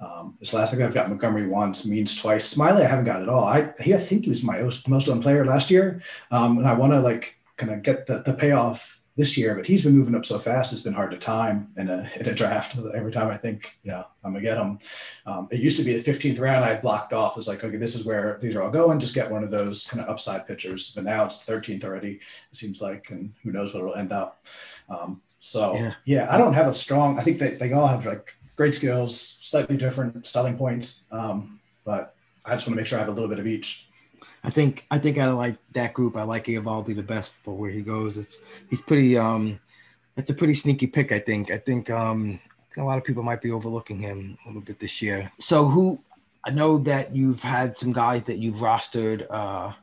Um, this last thing I've got Montgomery once, Means twice. Smiley, I haven't got at all. I he, I think he was my most, most owned player last year, um, and I want to like kind of get the, the payoff this year. But he's been moving up so fast; it's been hard to time in a in a draft. Every time I think, you know, I'm gonna get him. Um, it used to be the 15th round I blocked off. It was like, okay, this is where these are all going. Just get one of those kind of upside pitchers. But now it's 13th already. It seems like, and who knows what it'll end up. Um, so Yeah. yeah. I don't have a strong. I think they, they all have like great skills, slightly different selling points. Um, but I just want to make sure I have a little bit of each. I think I think of like that group, I like Eovaldi the best for where he goes. It's he's pretty um, it's a pretty sneaky pick. I think. I think um, I think a lot of people might be overlooking him a little bit this year. So who? I know that you've had some guys that you've rostered uh,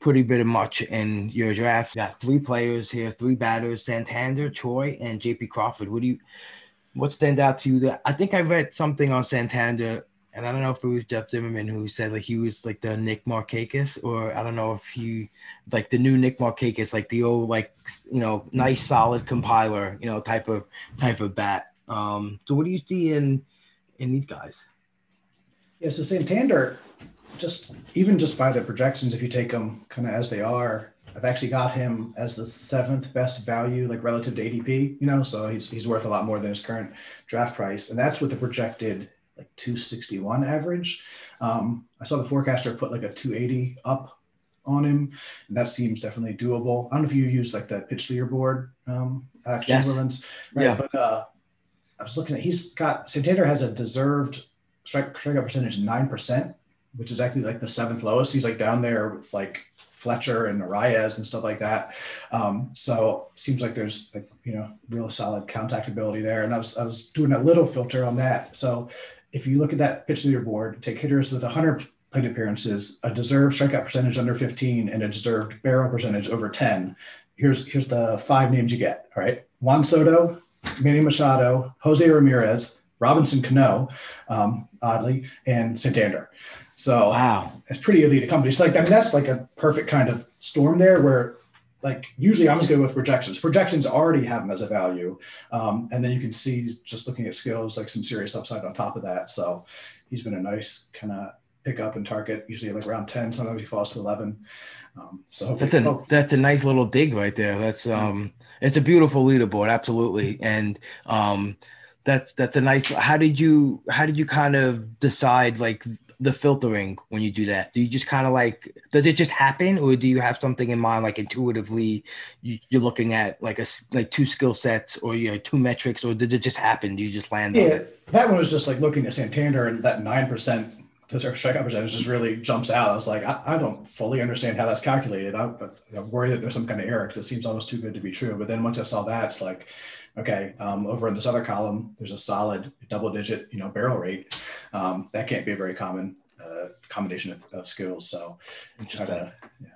pretty bit of much in your draft. You got three players here, three batters: Santander, Choi, and J.P. Crawford. What do you? What stands out to you? That I think I read something on Santander and I don't know if it was Jeff Zimmerman who said like he was like the Nick Markakis, or I don't know if he like the new Nick Markakis, like the old like you know nice solid compiler, you know type of type of bat. Um, so what do you see in in these guys? Yeah, so Santander, just even just by the projections, if you take them kind of as they are, I've actually got him as the seventh best value, like relative to ADP. You know, so he's he's worth a lot more than his current draft price, and that's with the projected like 261 average. Um, I saw the forecaster put like a 280 up on him, and that seems definitely doable. I don't know if you use like the pitch leaderboard, um, Alex Yes. Chamberlain's, right? Yeah. But uh, I was looking at he's got Santander has a deserved strike strikeout percentage of nine percent, which is actually like the seventh lowest. He's like down there with like Fletcher and Arraez and stuff like that. Um, so seems like there's like you know real solid contact ability there. And I was I was doing a little filter on that. So if you look at that pitch leaderboard, take hitters with 100 plate appearances, a deserved strikeout percentage under 15, and a deserved barrel percentage over 10. Here's here's the five names you get. All right, Juan Soto, Manny Machado, Jose Ramirez, Robinson Cano, um, oddly, and Santander. So Wow, it's pretty elite companies. Like I mean, that's like a perfect kind of storm there where like usually I'm just good with projections. Projections already have them as a value. Um, and then you can see just looking at skills, like some serious upside on top of that. So he's been a nice kind of pick up and target, usually like around 10, sometimes he falls to 11. Um, so that's a oh, that's a nice little dig right there. That's um, it's a beautiful leaderboard, absolutely. And um, that's that's a nice. How did you how did you kind of decide like the filtering when you do that? Do you just kind of like does it just happen, or do you have something in mind like intuitively you, are looking at like a like two skill sets or you know two metrics, or did it just happen? Do you just land? Yeah, that one was just like looking at Santander and that nine percent to serve strikeout percentage just really jumps out. I was like, I, I don't fully understand how that's calculated. I, am worried that there's some kind of error because it seems almost too good to be true. But then once I saw that, it's like, okay, um, over in this other column, there's a solid double digit, you know, barrel rate. Um, that can't be a very common uh, combination of, of skills. So try to, yeah.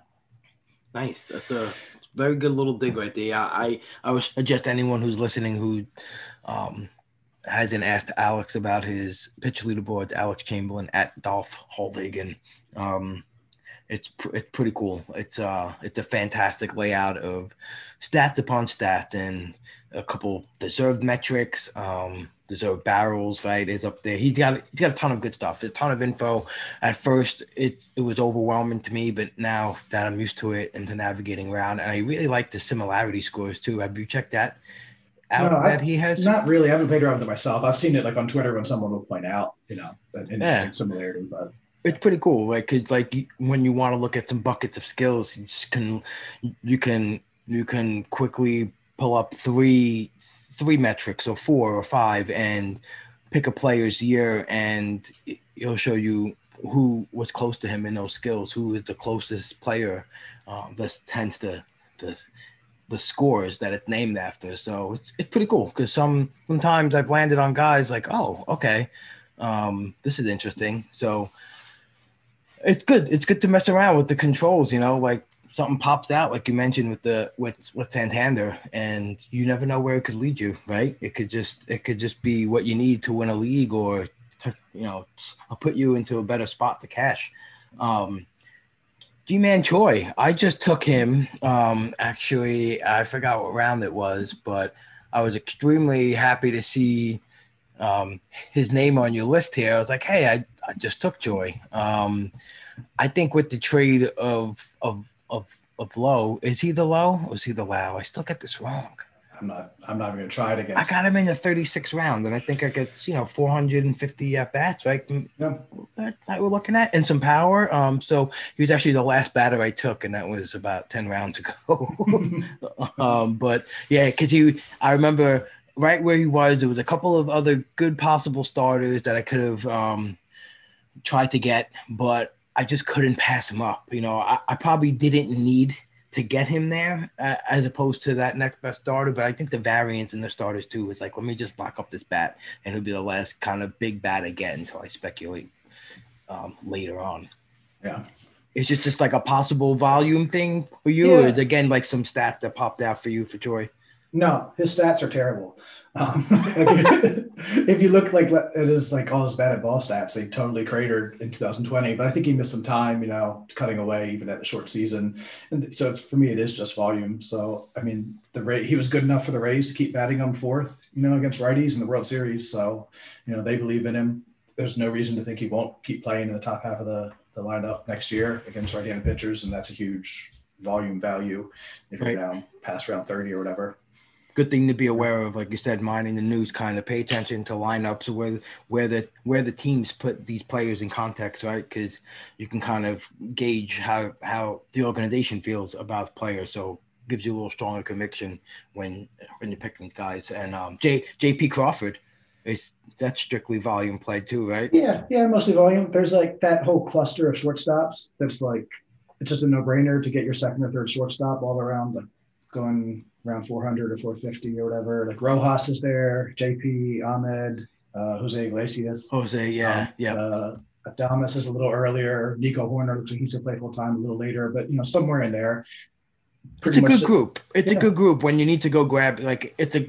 Nice. That's a very good little dig right there. I, I would suggest anyone who's listening who um, hasn't asked Alex about his pitch leaderboard, Alex Chamberlain at Dolph Holvagen. Um, it's pr- it's pretty cool. It's uh it's a fantastic layout of stats upon stats and a couple deserved metrics. Um, deserved barrels, right? Is up there. He's got he's got a ton of good stuff. A ton of info. At first, it it was overwhelming to me, but now that I'm used to it and to navigating around, and I really like the similarity scores too. Have you checked that? Out no, that I, he has not really. I haven't played around with it myself. I've seen it like on Twitter when someone will point out, you know, an interesting yeah. similarity, but it's pretty cool. Like, cause like when you want to look at some buckets of skills, you can, you can, you can quickly pull up three, three metrics or four or five and pick a player's year and it'll show you who was close to him in those skills, who is the closest player um, that tends to this the scores that it's named after. So it's, it's pretty cool because some sometimes I've landed on guys like, oh, okay, um, this is interesting. So it's good. It's good to mess around with the controls, you know, like something pops out, like you mentioned with the with with Santander, and you never know where it could lead you, right? It could just it could just be what you need to win a league, or to, you know, I'll put you into a better spot to cash. Um, Ji-Man Choi, I just took him. Um, actually, I forgot what round it was, but I was extremely happy to see um, his name on your list here. I was like, hey, I, I just took Choi. Um, I think with the trade of of of of Lowe, is he the low or is he the low? I still get this wrong. I'm not. I'm not even gonna try it again. I got him in the 36 round, and I think I get you know 450 at bats, right? Yeah. That, that, we're looking at, and some power. Um, so he was actually the last batter I took, and that was about 10 rounds ago. um, but yeah, because he, I remember right where he was. There was a couple of other good possible starters that I could have um, tried to get, but I just couldn't pass him up. You know, I, I probably didn't need to get him there uh, as opposed to that next best starter. But I think the variance in the starters too is like, let me just lock up this bat, and it'll be the last kind of big bat again until I speculate um, later on. Yeah. It's just just like a possible volume thing for you, yeah. or is again like some stat that popped out for you for Choi? No, his stats are terrible. Um, if you look like it is like all his bad at ball stats, they totally cratered in 2020. But I think he missed some time, you know, cutting away even at the short season. And so for me, it is just volume. So I mean, the rate he was good enough for the Rays to keep batting him fourth, you know, against righties in the World Series. So you know, they believe in him. There's no reason to think he won't keep playing in the top half of the the lineup next year against right-handed pitchers, and that's a huge volume value if you're down past round 30 or whatever good thing to be aware of, like you said, minding the news, kind of pay attention to lineups where where the where the teams put these players in context, right? Because you can kind of gauge how how the organization feels about players. So gives you a little stronger conviction when when you're picking these guys. And um, J JP Crawford is that's strictly volume play too, right? Yeah, yeah, mostly volume. There's like that whole cluster of shortstops. That's like it's just a no brainer to get your second or third shortstop all around the going around 400 or 450 or whatever. Like Rojas is there, JP, Ahmed, uh, Jose Iglesias. Jose, yeah, um, yeah. Uh, Adames is a little earlier. Nico Hoerner looks like he's gonna play full time a little later, but you know somewhere in there. It's a good group. It's yeah. a good group when you need to go grab like it's a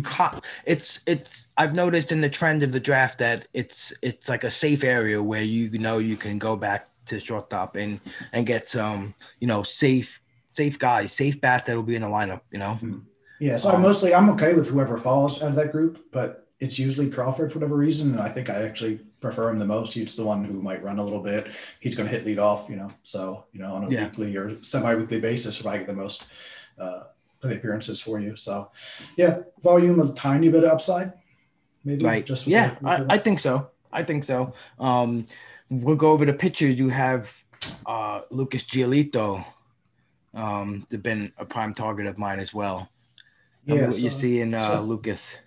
it's it's I've noticed in the trend of the draft that it's it's like a safe area where you know you can go back to shortstop and and get some you know safe safe guys, safe bat that'll be in the lineup. You know. Mm-hmm. Yeah, so um, I'm mostly I'm okay with whoever falls out of that group, but it's usually Crawford for whatever reason, and I think I actually prefer him the most. He's the one who might run a little bit. He's going to hit lead off, you know. So you know, on a yeah. weekly or semi-weekly basis, if I get the most uh, play appearances for you. So yeah, volume a tiny bit of upside, maybe. Right. Just yeah, the- I, I think so. I think so. Um, we'll go over the pictures. You have uh, Lucas Giolito. Um, they've been a prime target of mine as well. Tell me yeah, what you see in uh, so- Lucas.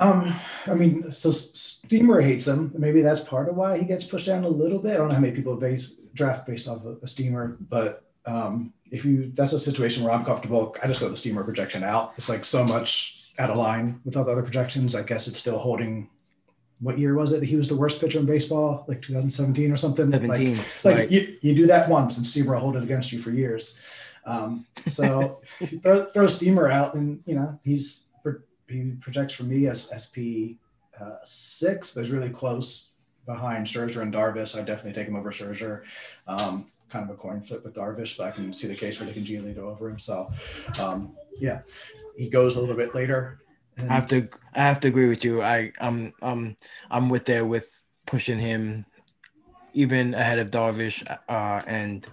Um, I mean, so Steamer hates him. Maybe that's part of why he gets pushed down a little bit. I don't know how many people base draft based off of a Steamer, but um, if you that's a situation where I'm comfortable, I just go the Steamer projection out. It's like so much out of line with all the other projections. I guess it's still holding. What year was it that he was the worst pitcher in baseball? Like 2017 or something. Like- 17. like right. you, you do that once and steamer will hold it against you for years um, so throw, throw steamer out and you know he's he projects for me as sp uh, six but he's really close behind Scherzer and Darvish. I definitely take him over Scherzer. Um, kind of a coin flip with Darvish, but I can see the case for taking Giolito over him. So, um, yeah, he goes a little bit later. And I have to I have to agree with you. I I'm I'm I'm with there with pushing him even ahead of Darvish uh, and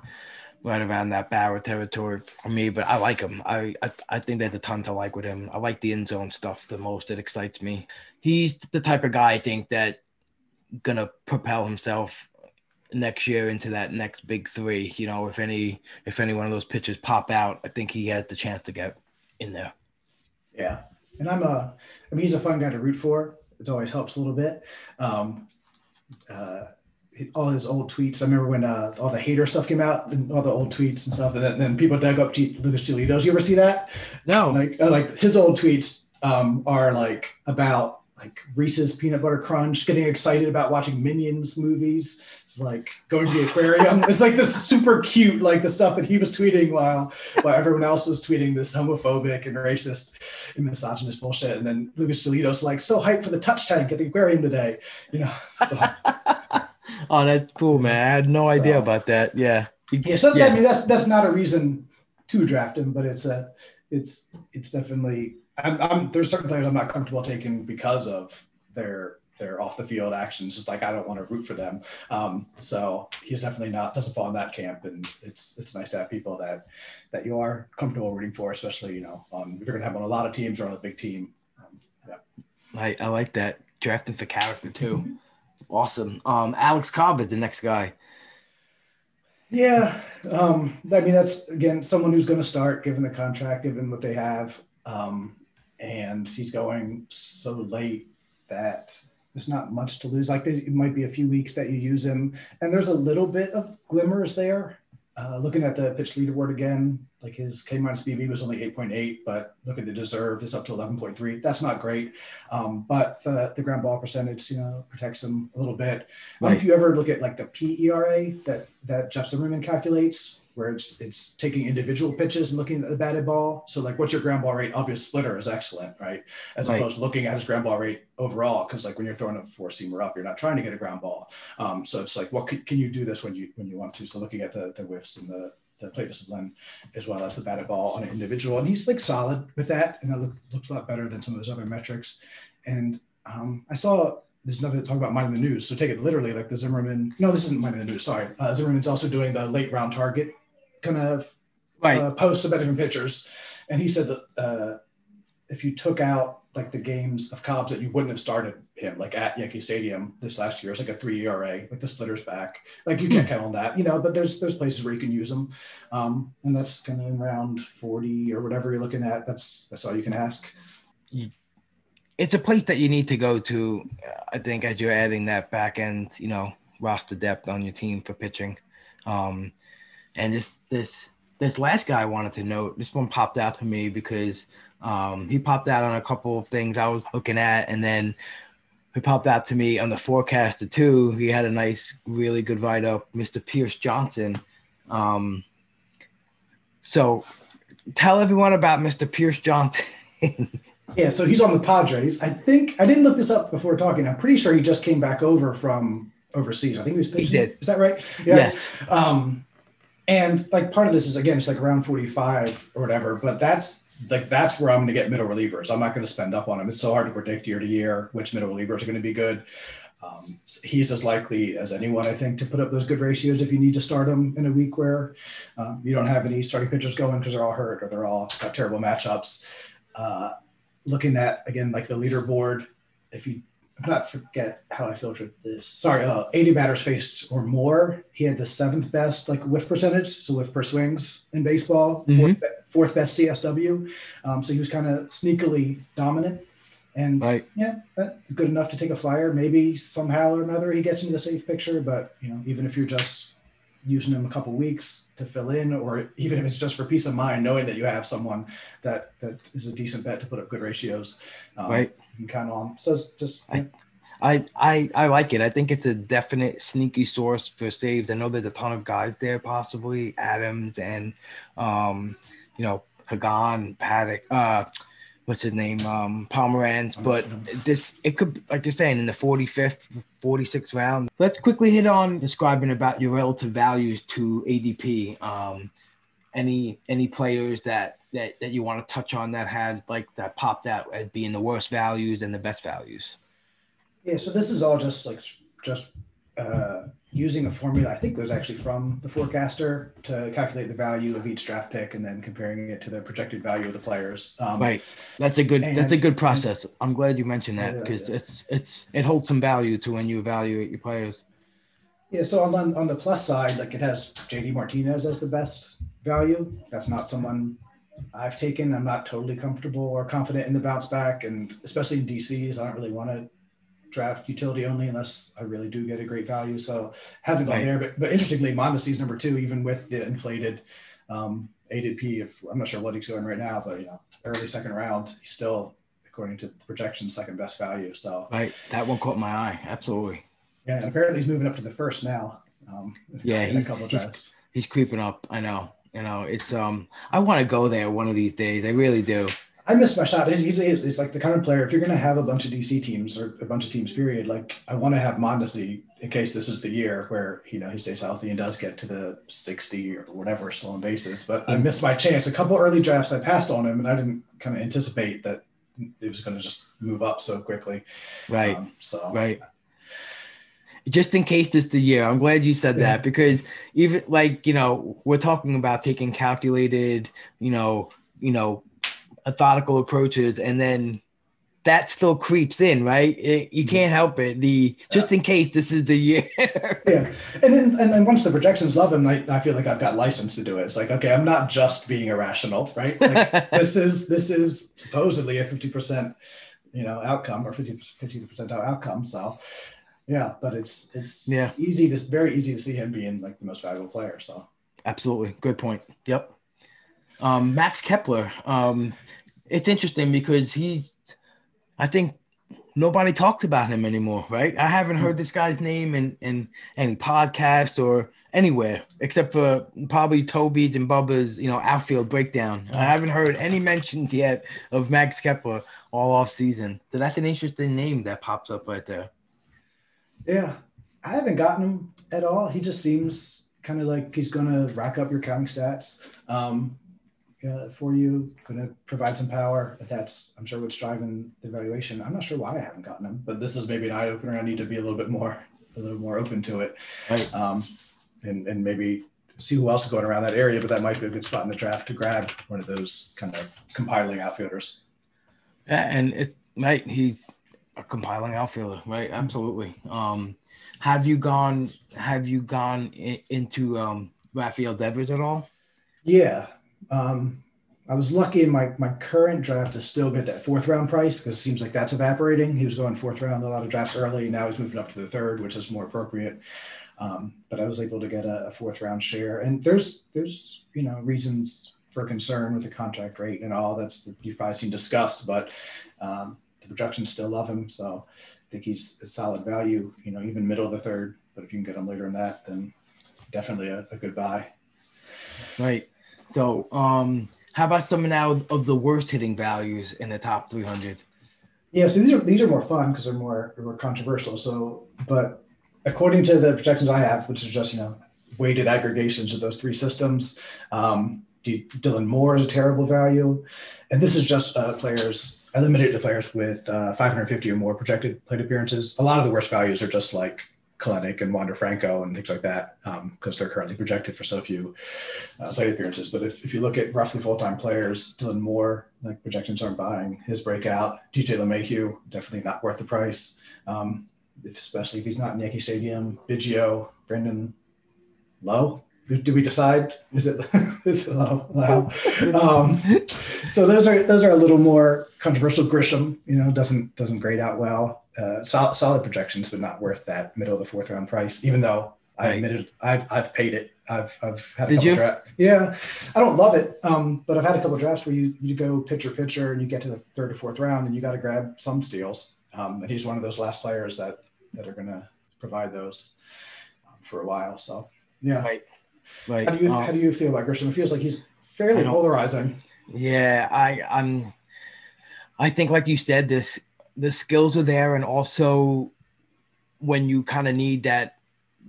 right around that Bauer territory for me. But I like him. I, I I think there's a ton to like with him. I like the end zone stuff the most. It excites me. He's the type of guy I think that gonna propel himself next year into that next big three. You know, if any if any one of those pitchers pop out, I think he has the chance to get in there. Yeah, and I'm a. I mean, he's a fun guy to root for. It always helps a little bit. Um, uh, all his old tweets. I remember when uh, all the hater stuff came out and all the old tweets and stuff, and then, then people dug up G- Lucas Giolito's. You ever see that? No, Like, uh, like his old tweets um, are like about like Reese's peanut butter crunch, getting excited about watching Minions movies, It's like going to the aquarium. it's like this super cute, like the stuff that he was tweeting while while everyone else was tweeting this homophobic and racist and misogynist bullshit. And then Lucas Giolito's like so hyped for the touch tank at the aquarium today, you know. So, Oh, that's cool, man. I had no idea about that. Yeah. yeah, so Yeah. I mean that's that's not a reason to draft him, but it's a it's it's definitely I'm, I'm there's certain players I'm not comfortable taking because of their their off the field actions. Just like I don't want to root for them. Um, so he's definitely not doesn't fall in that camp, and it's it's nice to have people that that you are comfortable rooting for, especially you know on if you're gonna have on a lot of teams or on a big team. Um, yeah. I, I like that. Drafting for character too. Awesome. Um, Alex Cobb is the next guy. Yeah, um, I mean that's again someone who's going to start given the contract, given what they have, um, and he's going so late that there's not much to lose. Like it might be a few weeks that you use him, and there's a little bit of glimmers there. Uh, looking at the pitch leaderboard again, like his K minus BB was only 8.8, but look at the deserved, it's up to 11.3. That's not great, um, but the, the ground ball percentage, you know, protects him a little bit. Um, if you ever look at like the PERA that that Jeff Zimmerman calculates, where it's it's taking individual pitches and looking at the batted ball. So like, what's your ground ball rate of his splitter is excellent, right? As Right. opposed to looking at his ground ball rate overall, because like when you're throwing a four seamer up, you're not trying to get a ground ball. Um, so it's like, what can, can you do this when you when you want to? So looking at the the whiffs and the the plate discipline as well as the batted ball on an individual, and he's like solid with that, and it look, looks a lot better than some of those other metrics. And um, I saw there's nothing to talk about mine in the news. So take it literally, like the Zimmerman. No, this isn't mine in the news. Sorry, uh, Zimmerman's also doing the late round target kind of Right. uh, posts about different pitchers, and he said that uh, if you took out like the games of Cobbs that you wouldn't have started him, like at Yankee Stadium this last year, it's like a three ERA, like the splitter's back. Like you can't count on that, you know. But there's there's places where you can use them, um, and that's kind of around forty or whatever you're looking at. That's that's all you can ask. it's a place that you need to go to. I think as you're adding that back end, you know, roster depth on your team for pitching. Um, and this this this last guy I wanted to note. This one popped out to me because um, he popped out on a couple of things I was looking at, and then he popped out to me on the forecaster too. He had a nice, really good write up, Mr. Pierce Johnson. Um, so tell everyone about Mr. Pierce Johnson. Yeah, so he's on the Padres. I think I didn't look this up before talking. I'm pretty sure he just came back over from overseas. I think he was pitching. did. Is that right? Yes. Um, and like part of this is again, it's like around 45 or whatever, but that's like that's where I'm going to get middle relievers. I'm not going to spend up on him. It's so hard to predict year to year which middle relievers are going to be good. Um, he's as likely as anyone, I think, to put up those good ratios if you need to start him in a week where um, you don't have any starting pitchers going because they're all hurt or they're all got terrible matchups. Uh, looking at again like the leaderboard if you not forget how I filtered this. Sorry, uh, 80 batters faced or more. He had the seventh best like whiff percentage, so whiff per swings in baseball, Mhm. fourth, fourth best CSW. Um, so he was kind of sneakily dominant. And Right. yeah, good enough to take a flyer. Maybe somehow or another he gets into the safe picture. But you know, even if you're just using him a couple weeks to fill in, or even if it's just for peace of mind, knowing that you have someone that that is a decent bet to put up good ratios, um, Right. Can count on. So it's just I- I, I I like it. I think it's a definite sneaky source for saves. I know there's a ton of guys there, possibly Adams and um, you know, Hagan, Paddack, uh what's his name? Um Pomeranz. But this it could like you're saying in the 45th, 46th round. Let's quickly hit on describing about your relative values to ADP. Um any any players that that, that you want to touch on that had like that popped out as being the worst values and the best values? Yeah, so this is all just like just uh, using a formula. I think it was actually from the forecaster to calculate the value of each draft pick and then comparing it to the projected value of the players. Um, Right. That's a good that's a good process. I'm glad you mentioned that because yeah. it's it's it holds some value to when you evaluate your players. Yeah, so on on the plus side, like it has JD Martinez as the best value. That's not someone I've taken. I'm not totally comfortable or confident in the bounce back, and especially in DCs, I don't really want to draft utility only unless I really do get a great value. So haven't gone Right. there, but but interestingly, Mondesi's number two, even with the inflated um, ADP. If I'm not sure what he's going right now, but you know, early second round, he's still according to the projection second best value. So Right. That one caught my eye. Absolutely. yeah, and apparently he's moving up to the first now. Um, Yeah, he's- couple of he's- He's creeping up. I know. You know, it's um I want to go there one of these days. I really do. I missed my shot. He's, he's, he's, he's like the kind of player, if you're going to have a bunch of DC teams or a bunch of teams, period, like I want to have Mondesi in case this is the year where, you know, he stays healthy and does get to the 60 or whatever stolen bases. But I missed my chance. A couple early drafts I passed on him and I didn't kind of anticipate that it was going to just move up so quickly. Right. Um, so, Right. Just in case this is the year, I'm glad you said Yeah. that because even like you know we're talking about taking calculated, you know, you know, methodical approaches, and then that still creeps in, right? It, you mm-hmm. can't help it. The just in case this is the year. yeah. And then, and then once the projections love them, I, I feel like I've got license to do it. It's like, okay, I'm not just being irrational, right? Like this is, this is supposedly a 50%, you know, outcome or 50, 50% outcome. So yeah, but it's, it's Yeah. easy to, very easy to see him being like the most valuable player. So Absolutely. Good point. Yep. Um, Max Kepler. Um, it's interesting because he, I think nobody talks about him anymore, right? I haven't heard this guy's name in, in any podcast or anywhere except for probably Toby's and Bubba's, you know, outfield breakdown. I haven't heard any mentions yet of Max Kepler all off season. So that's an interesting name that pops up right there. Yeah, I haven't gotten him at all. He just seems kind of like he's going to rack up your counting stats. Um, uh, for you, going to provide some power. That's, I'm sure, what's driving the valuation. I'm not sure why I haven't gotten him, but this is maybe an eye opener. I need to be a little bit more, a little more open to it, Right. um, and and maybe see who else is going around that area. But that might be a good spot in the draft to grab one of those kind of compiling outfielders. Yeah, and it might he's a compiling outfielder, right? Absolutely. Um, have you gone? Have you gone into um, Rafael Devers at all? Yeah. Um, I was lucky in my, my current draft to still get that fourth round price because it seems like that's evaporating. He was going fourth round a lot of drafts early. Now he's moving up to the third, which is more appropriate. Um, but I was able to get a, a fourth round share. And there's there's you know reasons for concern with the contract rate and all that's you've probably seen discussed, but um, the projections still love him. So I think he's a solid value, you know, even middle of the third. But if you can get him later in that, then definitely a, a good buy. Right. So, um, how about some now of the worst hitting values in the top 300? Yeah, so these are these are more fun because they're more they're more controversial. So, but according to the projections I have, which is just you know weighted aggregations of those three systems, um, D- Dylan Moore is a terrible value, and this is just uh, players. I limited it to players with uh, 550 or more projected plate appearances. A lot of the worst values are just like Kelenic and Wander Franco and things like that because um, they're currently projected for so few uh, plate appearances. But if, if you look at roughly full time players, Dylan Moore, like projections aren't buying his breakout. DJ LeMahieu, definitely not worth the price, um, especially if he's not in Yankee Stadium. Biggio, Brandon Lowe. Do we decide? Is it, is it low? low? Um, so those are those are a little more controversial. Grisham, you know, doesn't doesn't grade out well uh, solid, solid projections, but not worth that middle of the fourth round price. Even though I admitted I've I've paid it. I've I've had a Did couple you? drafts. Yeah, I don't love it, um, but I've had a couple drafts where you you go pitcher pitcher and you get to the third or fourth round and you got to grab some steals. Um, and he's one of those last players that that are going to provide those um, for a while. So yeah, Right. Right. how do you Uh, how do you feel about Grisham? It feels like he's fairly polarizing. Yeah, I I'm I think like you said, this the skills are there and also when you kind of need that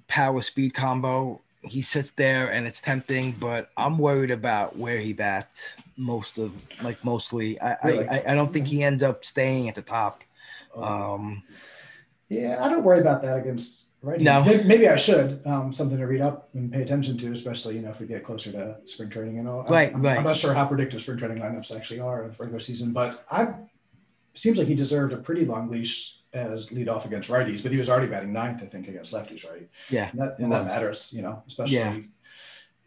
power speed combo, he sits there and it's tempting, but I'm worried about where he bats most of like mostly. I Really? I, I don't think he ends up staying at the top. Oh. Um Yeah, I don't worry about that against right. No. maybe, maybe I should. Um, something to read up and pay attention to, especially you know if we get closer to spring training and all. Right, I'm- Right, I'm, not sure how predictive spring training lineups actually are of regular season, but I seems like he deserved a pretty long leash as lead off against righties, but he was already batting ninth, I think, against lefties, right? yeah. And that, and that matters, you know, especially. Yeah.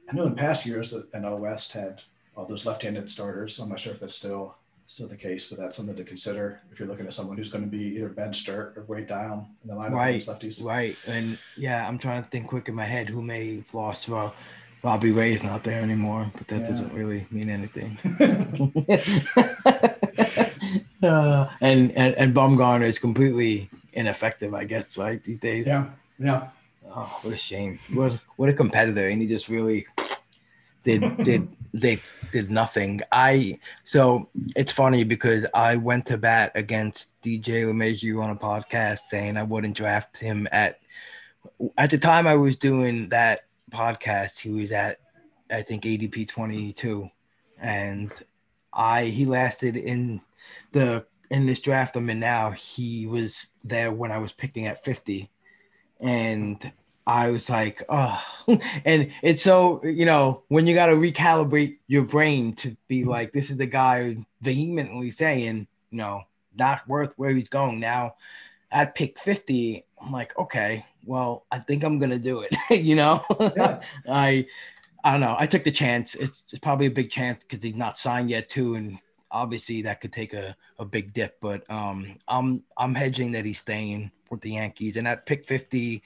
I know in past years that NL West had all those left-handed starters. I'm not sure if that's still still the case, but that's something to consider if you're looking at someone who's going to be either benched or, or way down in the lineup Right, lefties. Right. And yeah, I'm trying to think quick in my head who may have lost well. Robbie Ray's not there anymore, but that Yeah. doesn't really mean anything. uh, and, and and Bumgarner is completely ineffective, I guess, right? These days. Yeah, yeah, Oh, what a shame. What what a competitor, and he just really did did they did nothing. I so it's funny because I went to bat against DJ LeMahieu on a podcast saying I wouldn't draft him at at the time I was doing that podcast. He was at I think ADP twenty two, and I he lasted in the in this draft I'm in now. He was there when I was picking at fifty and I was like, oh, and it's so you know when you got to recalibrate your brain to be like, this is the guy vehemently saying, you know, not worth where he's going. Now, at pick fifty, I'm like, okay, well, I think I'm gonna do it. you know, Yeah. I, I don't know. I took the chance. It's, it's probably a big chance because he's not signed yet too, and obviously that could take a, a big dip. But um, I'm I'm hedging that he's staying with the Yankees, and at pick fifty.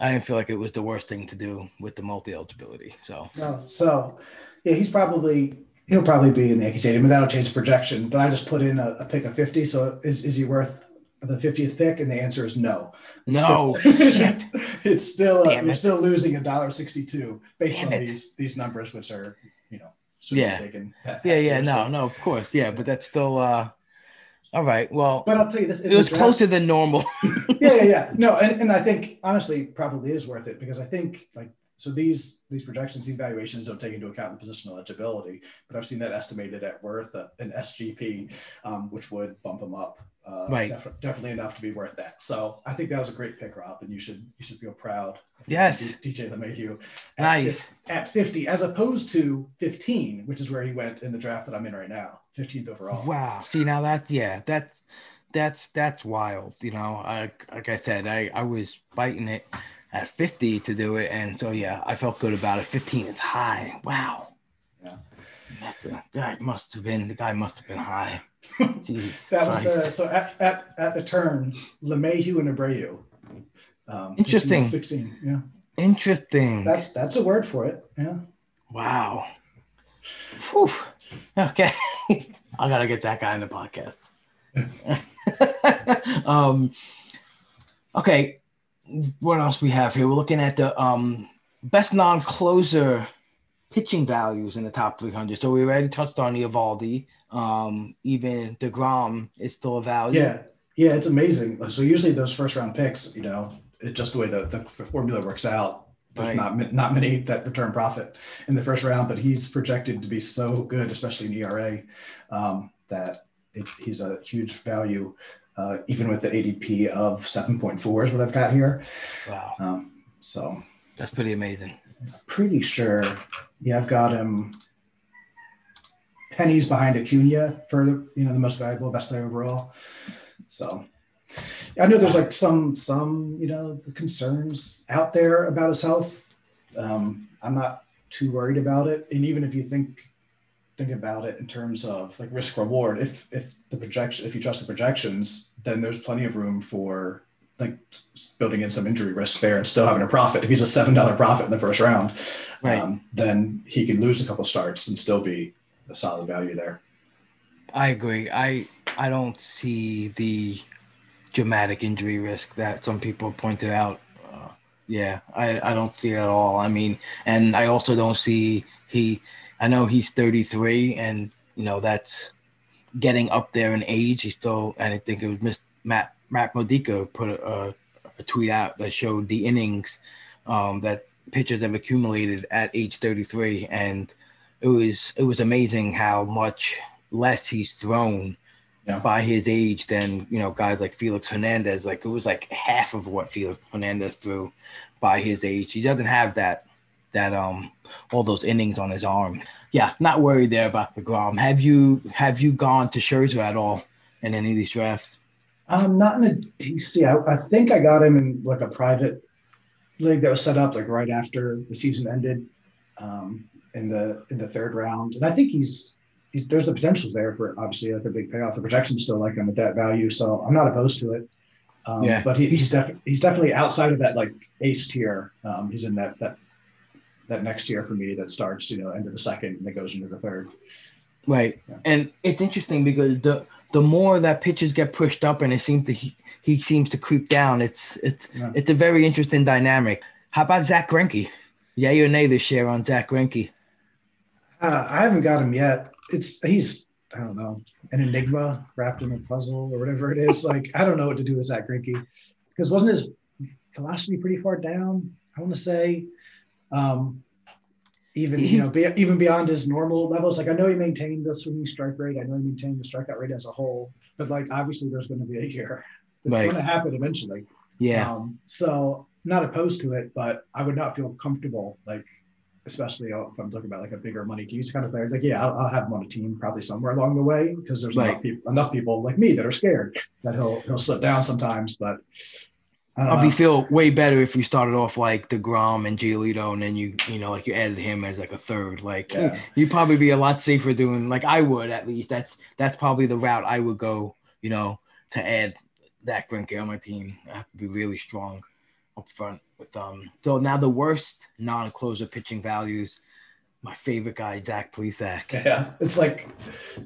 I didn't feel like it was the worst thing to do with the multi eligibility. So no. So, yeah, he's probably he'll probably be in the Yankee Stadium, and that'll change the projection. But I just put in a, a pick of fifty. So is is he worth the fiftieth pick? And the answer is no. It's no still- it's still uh, you're it. still losing a dollar sixty-two based Damn on it. these these numbers, which are you know should Yeah. be taken. at- Yeah, yeah, no, no, of course, yeah, but that's still uh all right. Well, But I'll tell you this: it was draft- closer than normal. yeah, yeah, yeah. No, and, and I think honestly, probably is worth it because I think like so these these projections, these valuations don't take into account the positional eligibility, but I've seen that estimated at worth uh, an SGP, um, which would bump them up. Uh, Right. defi- definitely enough to be worth that. So I think that was a great pick, Rob, and you should you should feel proud. Yes. DJ LeMahieu. At Nice. fif- At 50, as opposed to 15, which is where he went in the draft that I'm in right now, 15th overall. Wow. See now that yeah, that that's that's wild. You know, I like I said, I I was biting it at 50 to do it, and so yeah, I felt good about it. 15 is high. Wow. That must have been the guy must have been high. That was the so at, at, at the turn, LeMahieu and Abreu. Um, Interesting. 16. Yeah. Interesting. That's that's a word for it. Yeah. Wow. Whew. Okay. I gotta get that guy in the podcast. um okay. What else we have here? We're looking at the um best non-closer pitching values in the top 300. So we already touched on Eovaldi. Um, even deGrom is still a value. Yeah. Yeah. It's amazing. So usually those first round picks, you know, it's just the way the, the formula works out. There's Right. not not many that return profit in the first round, but he's projected to be so good, especially in ERA, um, that it's he's a huge value. uh, even with the ADP of 7.4 is what I've got here. Wow, Um, so that's pretty amazing. pretty sure, yeah, I've got him pennies behind Acuna for the you know the most valuable, best player overall. So I know there's like some some you know the concerns out there about his health. Um, I'm not too worried about it, and even if you think think about it in terms of like risk reward, if if the projection if you trust the projections, then there's plenty of room for like building in some injury risk there and still having a profit. If he's a seven dollar profit in the first round, Right. um, then he can lose a couple starts and still be a solid value there. I agree. I I don't see the dramatic injury risk that some people pointed out. Uh, yeah, I, I don't see it at all. I mean, and I also don't see he. I know he's 33, and you know that's getting up there in age. He still, and I think it was Miss Matt Matt Modica put a, a tweet out that showed the innings um, that pitchers have accumulated at age 33, and it was it was amazing how much less he's thrown Yeah. by his age than you know guys like Felix Hernandez. Like it was like half of what Felix Hernandez threw by his age. He doesn't have that that um all those innings on his arm. Yeah, not worried there about deGrom. Have you have you gone to Scherzer at all in any of these drafts? Um, not in a DC. I, I think I got him in like a private league that was set up like right after the season ended, um, in the in the third round. And I think he's he's there's the potential there for obviously like a big payoff. The projections still like him at that value, so I'm not opposed to it. Um, Yeah. but he, he's definitely he's definitely outside of that like ace tier. Um, he's in that that that next tier for me that starts you know end of the second and that goes into the third. Right. Yeah. And it's interesting because the the more that pitches get pushed up and it seems to he, he seems to creep down, it's it's Yeah. it's a very interesting dynamic. How about Zach Greinke? Yay or nay this year on Zach Greinke? Uh, I haven't got him yet. It's he's I don't know an enigma wrapped in a puzzle or whatever it is. like I don't know what to do with Zach Greinke because wasn't his velocity pretty far down? I want to say, um, even you know be, even beyond his normal levels. Like I know he maintained the swinging strike rate. I know he maintained the strikeout rate as a whole. But like obviously there's going to be a year. It's Right. going to happen eventually. Yeah. Um, so not opposed to it, but I would not feel comfortable, like, especially if I'm talking about like a bigger money teams kind of player. Like, yeah, I'll, I'll have him on a team probably somewhere along the way because there's Right. enough people, enough people like me that are scared that he'll he'll slip down sometimes. But I'll know. be feel way better if you started off like deGrom and Giolito, and then you you know like you added him as like a third. Like Yeah. you'd probably be a lot safer doing like I would at least. That's that's probably the route I would go. You know, to add that Greinke on my team, I have to be really strong up front with um. So now the worst non-closer pitching values. My favorite guy, Zach Plesac. yeah, it's like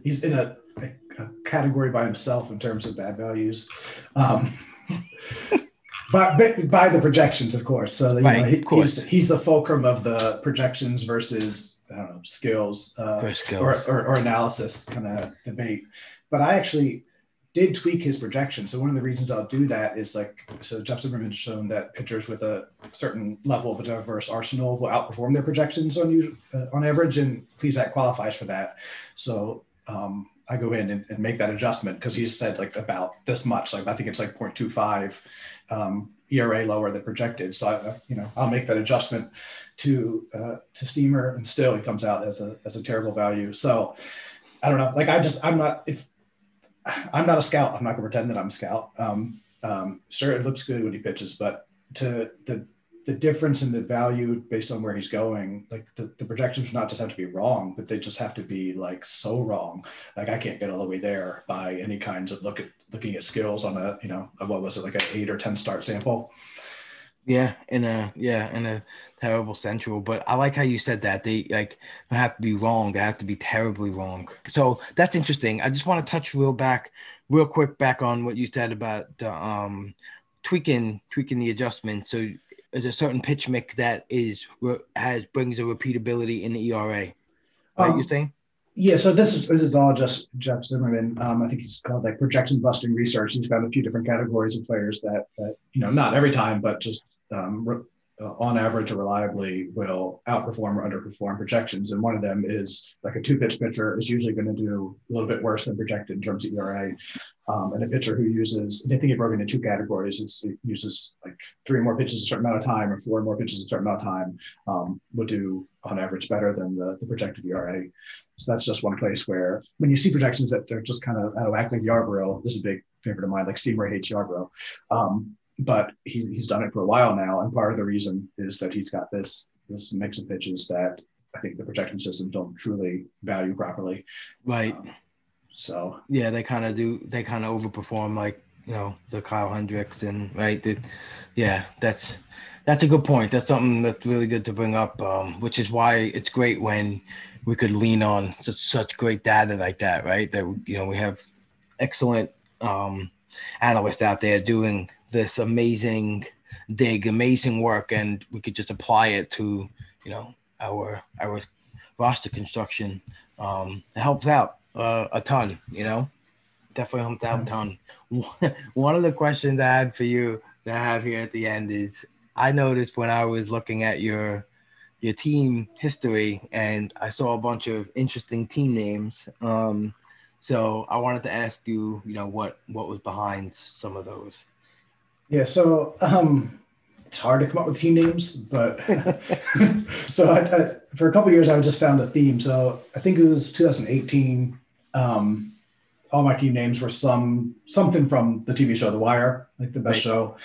he's in a, a, a category by himself in terms of bad values. Um, but, but by the projections, of course. So you Right, know, he- of course. He's, he's the fulcrum of the projections versus I don't know skills, uh, For or, or, or analysis kind of debate. But I actually did tweak his projection. So one of the reasons I'll do that is like so Jeff Zimmerman's shown that pitchers with a certain level of a diverse arsenal will outperform their projections on you uh, on average, and Plesac qualifies for that. So um, I go in and, and make that adjustment because he's said like about this much. Like I think it's like 0.25 um, ERA lower than projected. So I, you know I'll make that adjustment to uh, to Steamer, and still he comes out as a as a terrible value. So I don't know. Like I just I'm not if I'm not a scout. I'm not gonna pretend that I'm a scout. Um, um, sure, it looks good when he pitches, but to the the difference in the value based on where he's going, like the, the projections not just have to be wrong, but they just have to be like so wrong. Like I can't get all the way there by any kinds of look at looking at skills on a you know a, what was it like an eight or ten start sample. Yeah, in a yeah, in a terrible central. But I like how you said that. They like don't have to be wrong. They have to be terribly wrong. So that's interesting. I just want to touch real back, real quick back on what you said about the um tweaking tweaking the adjustment. So there's a certain pitch mix that is has brings a repeatability in the ERA. Right, Um, you saying? Yeah, so this is this is all just Jeff Zimmerman. Um, I think he's called like projection busting research. He's got a few different categories of players that that you know not every time, but just um, re- uh, on average or reliably will outperform or underperform projections. And one of them is like a two pitch pitcher is usually going to do a little bit worse than projected in terms of ERA. Um, and a pitcher who uses, and I think it broke into two categories. It's, it uses like three more pitches a certain amount of time or four more pitches a certain amount of time um, would do on average better than the, the projected ERA. So that's just one place where when you see projections that they're just kind of out of whack, like Yarbrough, this is a big favorite of mine, like Steamer hates Yarbrough. Um, but he, he's done it for a while now. And part of the reason is that he's got this this mix of pitches that I think the projection systems don't truly value properly. Right. Um, so yeah, they kind of do. They kind of overperform, like you know the Kyle Hendricks and right. The, yeah, that's that's a good point. That's something that's really good to bring up. Um, which is why it's great when we could lean on such, such great data like that, right? That you know we have excellent um, analysts out there doing this amazing dig, amazing work, and we could just apply it to you know our our roster construction. Um, it helps out uh, a ton, you know, definitely helps out a ton. One of the questions I had for you that I have here at the end is I noticed when I was looking at your your team history and I saw a bunch of interesting team names. Um, so I wanted to ask you, you know, what what was behind some of those. Yeah, so um, it's hard to come up with team names, but so I, I, for a couple years I just found a theme. So I think it was 2018. Um, all my team names were some something from the TV show The Wire, like the best right. show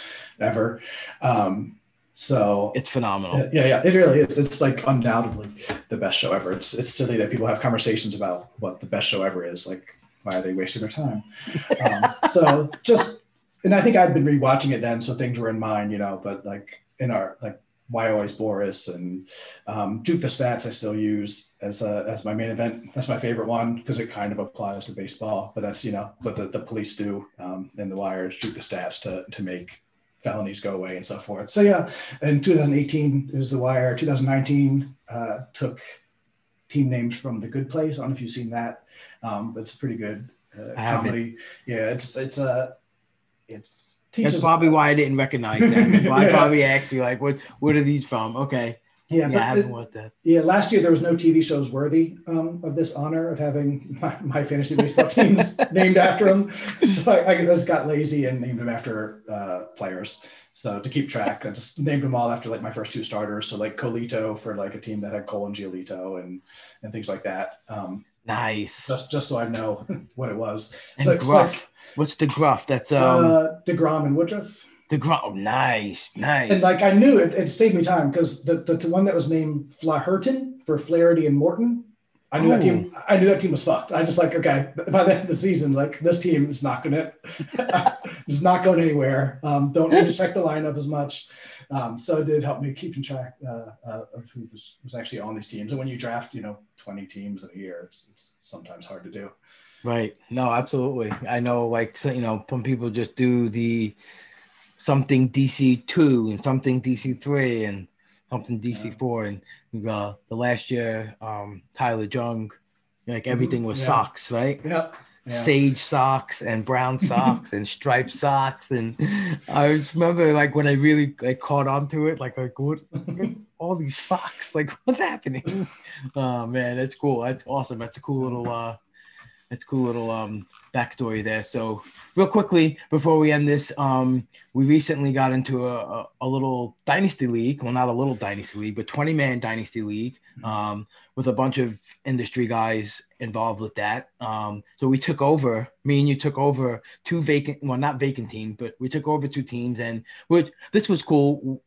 ever. Um, so it's phenomenal. Yeah, yeah, it really is. It's like undoubtedly the best show ever. It's it's silly that people have conversations about what the best show ever is. Like, why are they wasting their time? um, so just and I think I'd been rewatching it then, so things were in mind, you know. But like in our like why always Boris and um, Juke the Stats I still use as a, as my main event. That's my favorite one because it kind of applies to baseball. But that's you know what the, the police do um, in the wires, Juke the Stats to to make felonies go away and so forth. So yeah, in 2018 it was the wire. 2019 uh, took team names from The Good Place. I don't know if you've seen that. Um, it's a pretty good uh, comedy. Yeah, it's it's a it's teaches. That's probably why I didn't recognize that. yeah. I probably asked you like, what what are these from? Okay. Yeah, yeah, I haven't that. Yeah, last year there was no TV shows worthy um, of this honor of having my, my fantasy baseball teams named after them. So I, I, just got lazy and named them after uh, players. So to keep track, I just named them all after like my first two starters. So like Colito for like a team that had Cole and Giolito and and things like that. Um, Nice. Just just so I know what it was. And so, Gruff. Like, What's the Gruff? That's um uh, deGrom and Woodruff. deGrom. Oh, nice, nice. And like I knew it, it saved me time because the, the, the one that was named Flaherty for Flaherty and Morton. I knew Ooh. that team. I knew that team was fucked. I just like okay. By the end of the season, like this team is not gonna, it's not going anywhere. Um, don't need to check the lineup as much. Um, so it did help me keeping track uh, uh, of who was, was, actually on these teams. And when you draft, you know, 20 teams in a year, it's, it's sometimes hard to do. Right. No, absolutely. I know, like, so, you know, some people just do the something DC two and something DC three and something DC yeah. four. And uh, the last year, um, Tyler Jung, like everything was yeah. socks, right? Yep yeah. sage socks and brown socks and striped socks and I remember like when I really like caught on to it like like what all these socks like what's happening oh man that's cool that's awesome that's a cool little uh that's cool little um backstory there. So, real quickly before we end this, um, we recently got into a, a, a, little dynasty league. Well, not a little dynasty league, but 20 man dynasty league um, with a bunch of industry guys involved with that. Um, so, we took over, me and you took over two vacant, well, not vacant teams, but we took over two teams. And which, this was cool.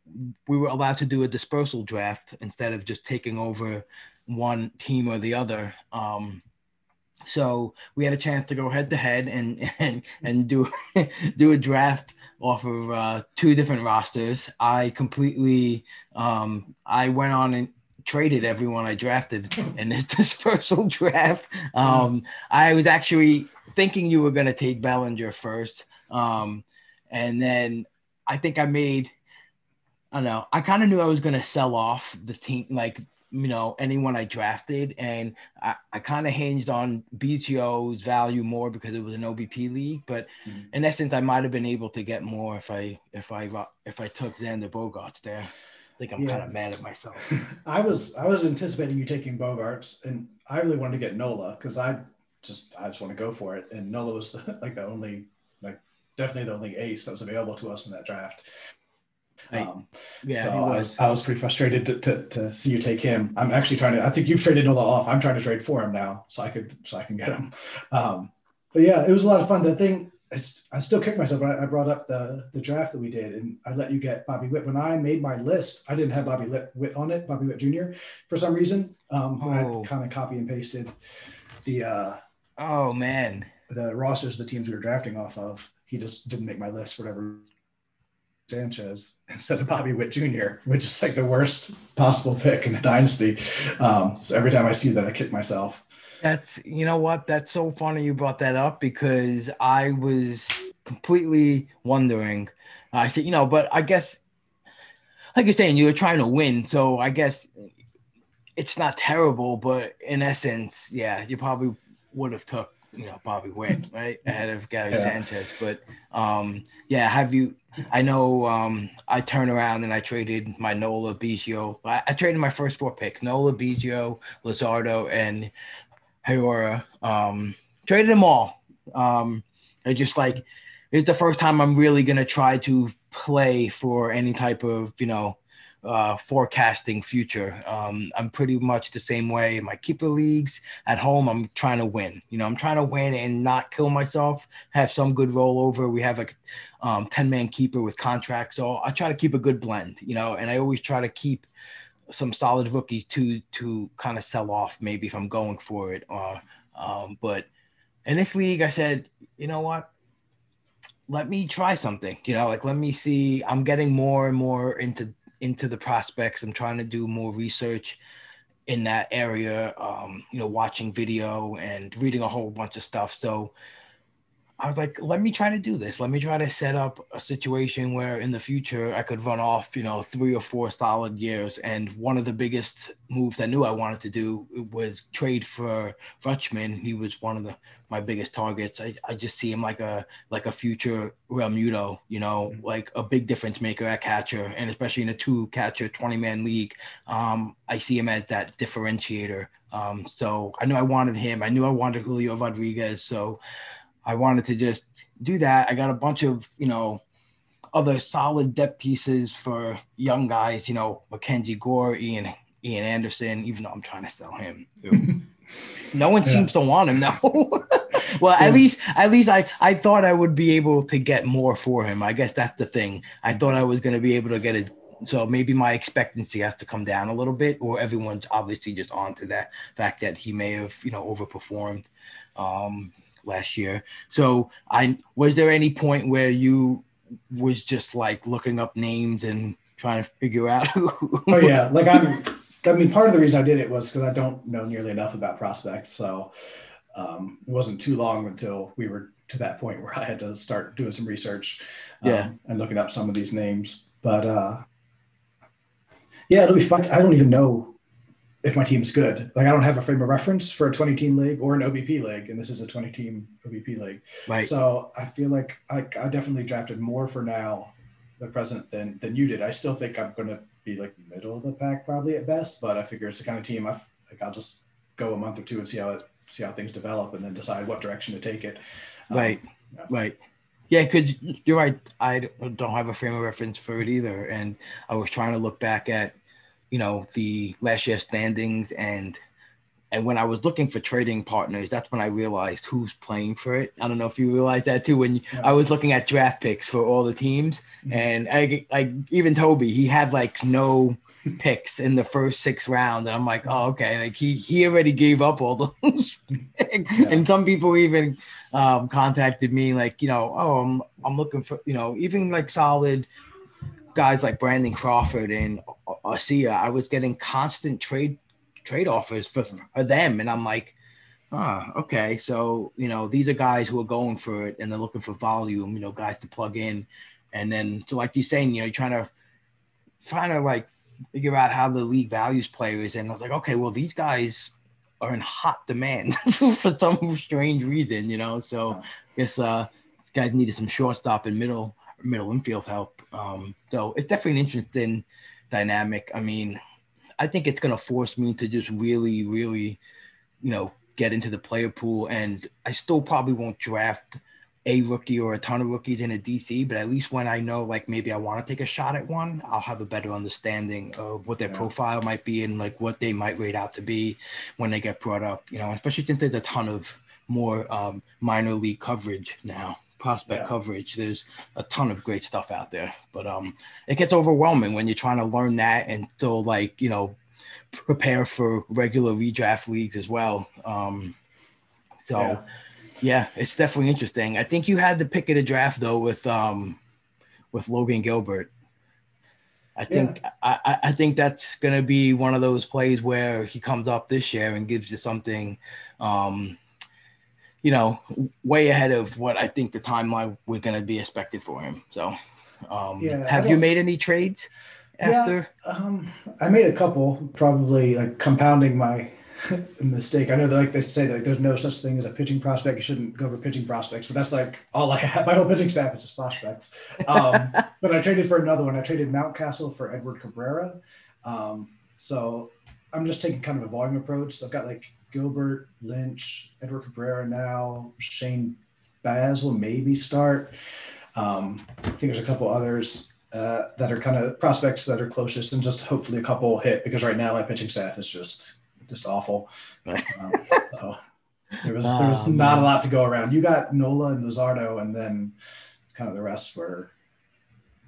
We were allowed to do a dispersal draft instead of just taking over one team or the other. Um, so we had a chance to go head to head and and and do do a draft off of uh, two different rosters. I completely um, I went on and traded everyone I drafted in this dispersal draft. Um, I was actually thinking you were going to take Bellinger first, um, and then I think I made. I don't know. I kind of knew I was going to sell off the team, like you know anyone I drafted, and I, I kind of hinged on BTO's value more because it was an OBP league. But mm-hmm. in essence, I might have been able to get more if I if I if I took Xander Bogaerts there. I think I'm Yeah. kind of mad at myself. I was I was anticipating you taking Bogarts, and I really wanted to get Nola because I just I just want to go for it, and Nola was the, like the only like definitely the only ace that was available to us in that draft. Um, Yeah, so he I was. was I was pretty frustrated to, to, to see you take him. I'm actually trying to. I think you've traded Nola off. I'm trying to trade for him now, so I could so I can get him. Um, but yeah, it was a lot of fun. The thing I still kick myself. when I, I brought up the the draft that we did, and I let you get Bobby Witt. When I made my list, I didn't have Bobby Witt on it, Bobby Witt Jr. for some reason. Um, Oh. I kind of copy and pasted the uh, Oh man. the rosters the teams we were drafting off of. He just didn't make my list for whatever Sanchez instead of Bobby Witt Jr., which is like the worst possible pick in a dynasty. Um, so every time I see that, I kick myself. That's you know what? That's so funny you brought that up because I was completely wondering. I said, you know, but I guess like you're saying, you were trying to win, so I guess it's not terrible, but in essence, yeah, you probably would have took you know Bobby Witt right ahead of Gary Yeah. Sanchez. But um, yeah, have you? I know um, I turned around and I traded my Nola Biggio. I, I traded my first four picks: Nola Biggio, Luzardo, and Hayora. Um, traded them all. Um, I just like it's the first time I'm really gonna try to play for any type of you know uh, forecasting future. Um, I'm pretty much the same way in my keeper leagues at home. I'm trying to win. You know, I'm trying to win and not kill myself. Have some good rollover. We have a um, 10 man keeper with contracts, so I try to keep a good blend. You know, and I always try to keep some solid rookies to to kind of sell off maybe if I'm going for it. Or um, but in this league, I said, you know what? Let me try something. You know, like let me see. I'm getting more and more into into the prospects. I'm trying to do more research in that area. Um, you know, watching video and reading a whole bunch of stuff. So I was like, let me try to do this. Let me try to set up a situation where in the future I could run off, you know, three or four solid years. And one of the biggest moves I knew I wanted to do was trade for Rutschman. He was one of the my biggest targets. I, I just see him like a like a future Realmuto, you know, like a big difference maker at catcher, and especially in a two catcher, 20 man league. Um, I see him as that differentiator. Um, so I knew I wanted him. I knew I wanted Julio Rodriguez. So I wanted to just do that. I got a bunch of, you know, other solid depth pieces for young guys, you know, Mackenzie Gore, Ian Ian Anderson, even though I'm trying to sell him. no one Yeah. seems to want him now. well, at least at least I I thought I would be able to get more for him. I guess that's the thing. I thought I was going to be able to get it. So maybe my expectancy has to come down a little bit, or everyone's obviously just on to that fact that he may have, you know, overperformed um, last year. So I was there any point where you was just like looking up names and trying to figure out who? Oh yeah, like I'm. I mean, part of the reason I did it was because I don't know nearly enough about prospects, so um, it wasn't too long until we were to that point where I had to start doing some research, um, Yeah. and looking up some of these names. But uh, yeah, it'll be fun. I don't even know if my team's good. Like I don't have a frame of reference for a 20 team league or an OBP league, and this is a 20 team OBP league. Right. So I feel like I, I definitely drafted more for now, the present than than you did. I still think I'm going to be like middle of the pack probably at best, but I figure it's the kind of team I like. I'll just go a month or two and see how it see how things develop, and then decide what direction to take it. Um, Right. yeah. Right. Yeah, because you're right. I don't have a frame of reference for it either, and I was trying to look back at, you know, the last year standings and and when I was looking for trading partners, that's when I realized who's playing for it. I don't know if you realized that too. When Yeah. I was looking at draft picks for all the teams, Mhm. and I, I even Toby, he had like no picks in the first six rounds, and I'm like, oh okay, like he he already gave up all those. Yeah. And some people even um, contacted me like, you know, oh, I'm I'm looking for, you know, even like solid guys like Brandon Crawford and Arcia. I was getting constant trade trade offers for, for them, and I'm like, ah, okay. So you know, these are guys who are going for it, and they're looking for volume. You know, guys to plug in, and then so like you're saying, you know, you're trying to trying to like figure out how the league values players, and I was like, okay, well, these guys are in hot demand for some strange reason, you know. So I guess uh, this guys needed some shortstop and middle middle infield help. Um, so it's definitely an interesting dynamic. I mean, I think it's going to force me to just really, really, you know, get into the player pool. And I still probably won't draft a rookie or a ton of rookies in a DC, but at least when I know, like, maybe I want to take a shot at one, I'll have a better understanding of what their Yeah. profile might be and like what they might rate out to be when they get brought up, you know, especially since there's a ton of more um, minor league coverage now, prospect Yeah. coverage. There's a ton of great stuff out there, but um, it gets overwhelming when you're trying to learn that and still like you know prepare for regular redraft leagues as well. Um, so Yeah. yeah. it's definitely interesting. I think you had the pick of the draft though with um with Logan Gilbert. I think I, I- I think that's gonna be one of those plays where he comes up this year and gives you something um you know, way ahead of what I think the timeline we're going to be expected for him. So, um, Yeah, have you made any trades Yeah. after? Um, I made a couple, probably like compounding my mistake. I know that like they say like there's no such thing as a pitching prospect. You shouldn't go for pitching prospects, but that's like all I have. My whole pitching staff is just prospects. Um, but I traded for another one. I traded Mountcastle for Edward Cabrera. Um, so I'm just taking kind of a volume approach. So I've got like Gilbert, Lynch, Edward Cabrera now, Shane Baz will maybe start. Um, I think there's a couple others uh, that are kind of prospects that are closest, and just hopefully a couple hit because right now my pitching staff is just just awful. Um, so there was there was Oh, not man. a lot to go around. You got Nola and Luzardo, and then kind of the rest were.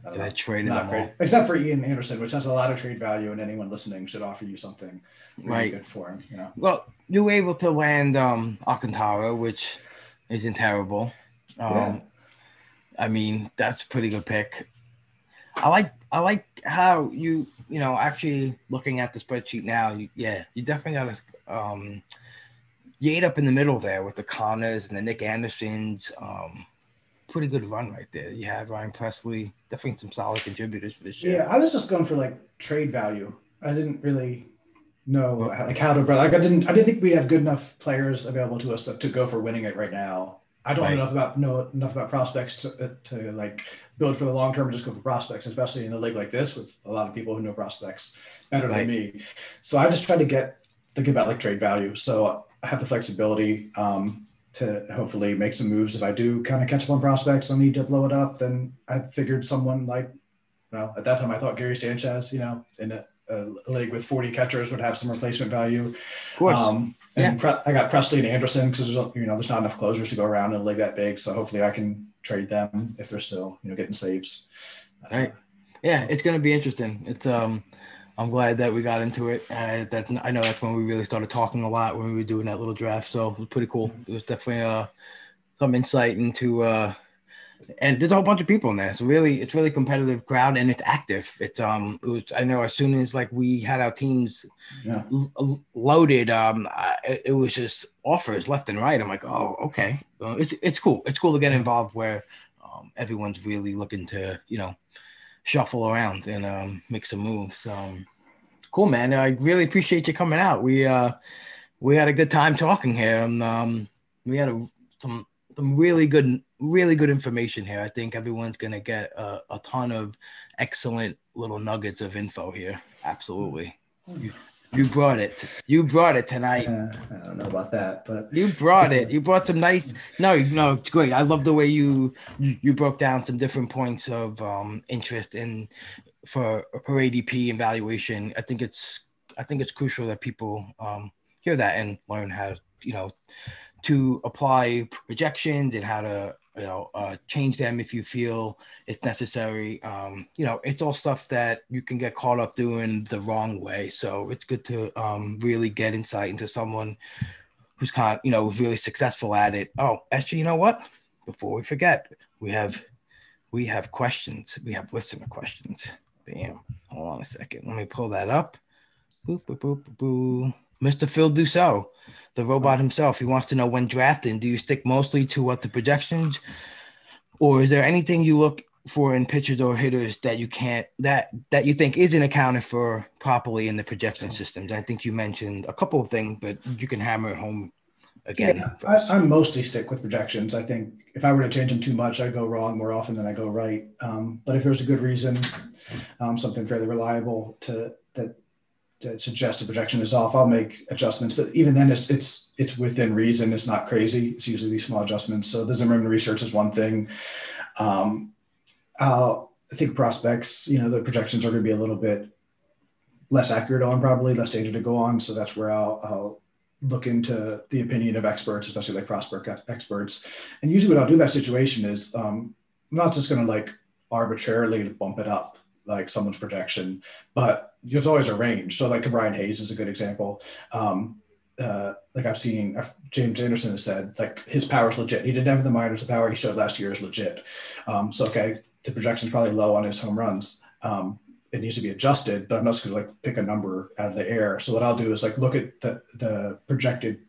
I don't Did I know, traded not great, all? except for Ian Anderson, which has a lot of trade value, and anyone listening should offer you something really Right. good for him. You know? Well, you were able to land um, Alcantara, which isn't terrible. Um, Yeah. I mean, that's a pretty good pick. I like I like how you you know actually looking at the spreadsheet now. You, yeah, you definitely got to um, you ate up in the middle there with the Connors and the Nick Andersons. Um, pretty good run right there. You have Ryan Pressly, definitely some solid contributors for this year. Yeah, I was just going for like trade value. I didn't really know how, like how to, but like I didn't, I didn't think we had good enough players available to us to, to go for winning it right now. I don't Right. know enough about know enough about prospects to, uh, to like build for the long term and just go for prospects, especially in a league like this with a lot of people who know prospects better Right. than me. So I just tried to get think about like trade value. So I have the flexibility um, to hopefully make some moves if I do kind of catch up on prospects. I need to blow it up. Then I figured someone like well, at that time, I thought Gary Sanchez, you know, in a, a league with 40 catchers would have some replacement value. Of course. Um, and Pre- I got Pressly and Anderson because there's you know there's not enough closers to go around in a league that big, so hopefully I can trade them if they're still you know getting saves. Right. Yeah, it's gonna be interesting. It's um, I'm glad that we got into it. Uh, that's I know that's when we really started talking a lot when we were doing that little draft. So it was pretty cool. It was definitely uh, some insight into uh, and there's a whole bunch of people in there. It's really it's really competitive crowd and it's active. It's um, it was I know as soon as like we had our teams Yeah. l- loaded, um, I, it- it was just offers left and right. I'm like, oh, okay. Uh, it's it's cool. It's cool to get involved where um, everyone's really looking to you know shuffle around and um, make some moves. Um, cool, man. I really appreciate you coming out. We uh, we had a good time talking here, and um, we had a, some some really good really good information here. I think everyone's gonna get a, a ton of excellent little nuggets of info here. Absolutely. You, you brought it. You brought it tonight. Uh, I don't know about that, but You brought it. You brought some nice. No, no, it's great. I love the way you you broke down some different points of um, interest in for for ADP evaluation. I think it's I think it's crucial that people um, hear that and learn how you know to apply projections and how to you know uh, change them if you feel it's necessary. Um, you know, it's all stuff that you can get caught up doing the wrong way. So it's good to um, really get insight into someone who's kind of, you know, who's really successful at it. Oh, actually, you know what? Before we forget, we have we have questions. We have listener questions. Bam. Hold on a second. Let me pull that up. Boop, boop, boop, boop. Mr. Phil Dussault, the robot himself. He wants to know when drafting, do you stick mostly to what the projections, or is there anything you look for in pitchers or hitters that you can't that that you think isn't accounted for properly in the projection systems? I think you mentioned a couple of things, but you can hammer it home again. Yeah, I. I'm mostly stick with projections. I think if I were to change them too much, I'd go wrong more often than I go right. Um, but if there's a good reason, um, something fairly reliable to that that suggests the projection is off, I'll make adjustments. But even then, it's it's it's within reason. It's not crazy. It's usually these small adjustments. So the Zimmerman research is one thing. Um, I think prospects, you know, the projections are going to be a little bit less accurate on, probably less data to go on. So that's where I'll, I'll look into the opinion of experts, especially like prospect experts. And usually, what I'll do in that situation is um, I'm not just going to like arbitrarily bump it up like someone's projection, but there's always a range. So like Brian Hayes is a good example. Um, uh, like I've seen I've, James Anderson has said, like his power is legit. He didn't have the minors. The power he showed last year is legit. Um, so okay, the projection is probably low on his home runs. Um, it needs to be adjusted, but I'm not just to like pick a number out of the air. So what I'll do is like look at the, the projected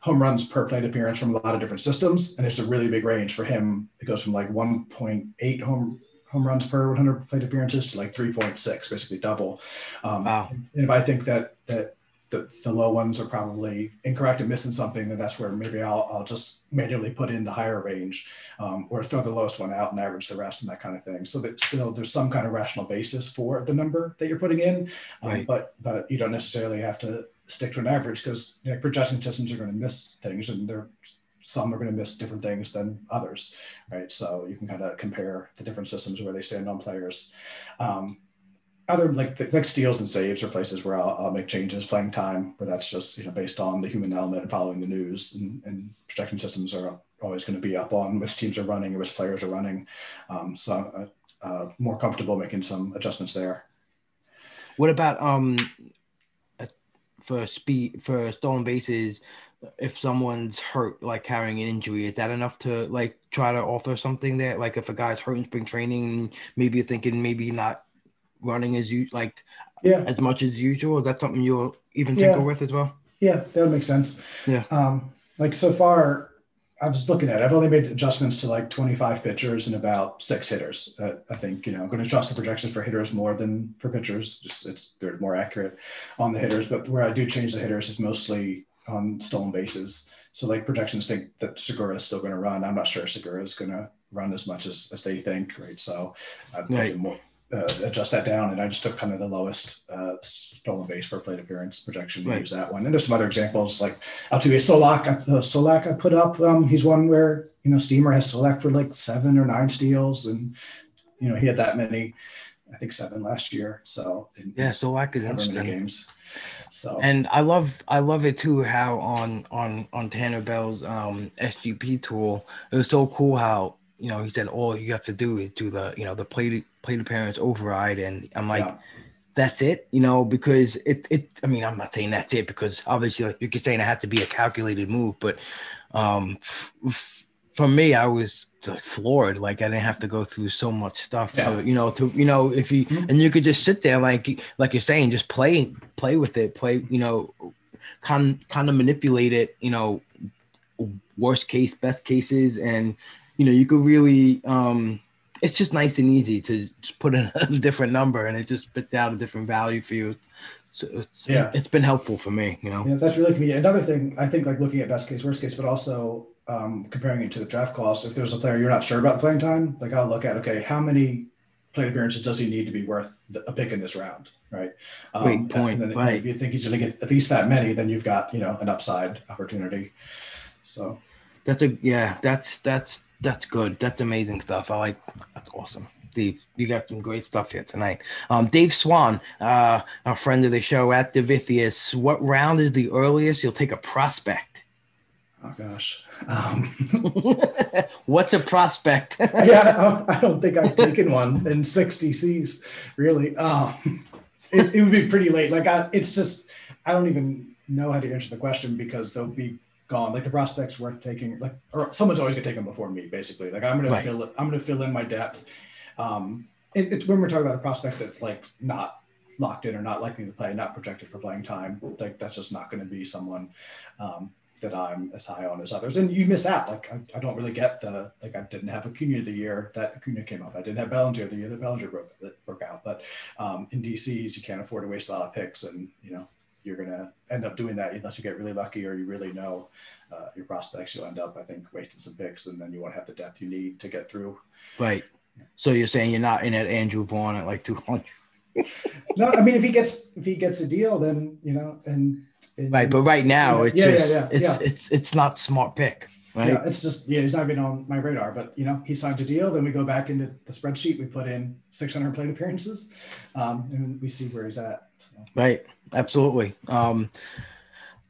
home runs per plate appearance from a lot of different systems, and it's a really big range for him. It goes from like 1.8 home home runs per 100 plate appearances to like 3.6, basically double. Um, Wow. And if I think that that the, the low ones are probably incorrect and missing something, then that's where maybe I'll, I'll just manually put in the higher range um, or throw the lowest one out and average the rest and that kind of thing. So that still there's some kind of rational basis for the number that you're putting in, um, Right. but but you don't necessarily have to stick to an average because you know, projection systems are going to miss things and they're some are going to miss different things than others, right? So you can kind of compare the different systems where they stand on players. Um, other like like steals and saves are places where I'll, I'll make changes playing time where that's just you know based on the human element and following the news and, and projection systems are always going to be up on which teams are running and which players are running um, so I'm uh, uh, more comfortable making some adjustments there What about um uh, for speed for stolen bases? If someone's hurt, like carrying an injury, is that enough to like try to alter something there? Like if a guy's hurt in spring training, maybe you're thinking maybe not running as you like yeah as much as usual. Is that something you'll even Yeah. tinker with as well? yeah that would make sense Yeah. um, like so far I was looking at it. I've only made adjustments to like 25 pitchers and about six hitters. Uh, I think, you know, I'm going to adjust the projections for hitters more than for pitchers. Just it's they're more accurate on the hitters, but where I do change the hitters is mostly on stolen bases. So like projections think that Segura is still going to run. I'm not sure Segura is going to run as much as, as they think. Right. So I've Right. more, uh, adjust that down. And I just took kind of the lowest uh, stolen base per plate appearance projection to Right. use that one. And there's some other examples like Altuve Solak, uh, Solak I put up. Um, he's one where, you know, Steamer has Solak for like seven or nine steals. And, you know, he had that many, I think seven last year. So Yeah, so I could understand. games. So And I love I love it too how on on on Tanner Bell's um SGP tool it was so cool how you know he said all you have to do is do the you know the plate plate appearance override and I'm like yeah. that's it you know because it it I mean I'm not saying that's it because obviously like you could say it had to be a calculated move but um f- f- for me I was like floored like I didn't have to go through so much stuff Yeah. so you know to you know if you Mhm. and you could just sit there like like you're saying just play play with it play you know kind kind of manipulate it you know worst case best cases and you know you could really um it's just nice and easy to just put in a different number and it just spits out a different value for you so it's, Yeah. it's been helpful for me you know Yeah, that's really convenient. Another thing, I think, like looking at best case, worst case, but also um, comparing it to the draft cost. If there's a player you're not sure about the playing time, like I'll look at, okay, how many plate appearances does he need to be worth the, a pick in this round, right? Um, Great point, And then right. if you think he's going to get at least that many, then you've got you know an upside opportunity. So That's a yeah. That's that's that's good. That's amazing stuff. I like. That's awesome, Dave. You got some great stuff here tonight. Um, Dave Swan, uh, a friend of the show at Divithius. What round is the earliest you'll take a prospect? oh gosh, um, What's a prospect? yeah, I, don't think I've taken one in 60 Cs, really. Um, it, it would be pretty late. Like, I, it's just, I don't even know how to answer the question because they'll be gone. Like, the prospect's worth taking, like, or someone's always gonna take them before me, basically. Like, I'm gonna Right. fill it, I'm gonna fill in my depth. Um, it, it's when we're talking about a prospect that's like not locked in or not likely to play, not projected for playing time. Like, that's just not gonna be someone. Um, that I'm as high on as others. And you miss out. Like I, I don't really get the like I didn't have Acuna the year that Acuna came up. I didn't have Bellinger the year that Bellinger broke that broke out. But um, in DCs, you can't afford to waste a lot of picks, and you know you're going to end up doing that unless you get really lucky or you really know uh, your prospects. You'll end up, I think, wasting some picks, and then you won't have the depth you need to get through. Right. So you're saying you're not in at Andrew Vaughn at like 200. No, I mean if he gets if he gets a deal, then you know, and, and right. But right now, it's yeah, just yeah, yeah, it's yeah. it's it's not smart pick. Right. Yeah, it's just yeah, he's not even on my radar. But you know, he signs a deal, then we go back into the spreadsheet. We put in 600 plate appearances, um, and we see where he's at. So. Right. Absolutely. Um,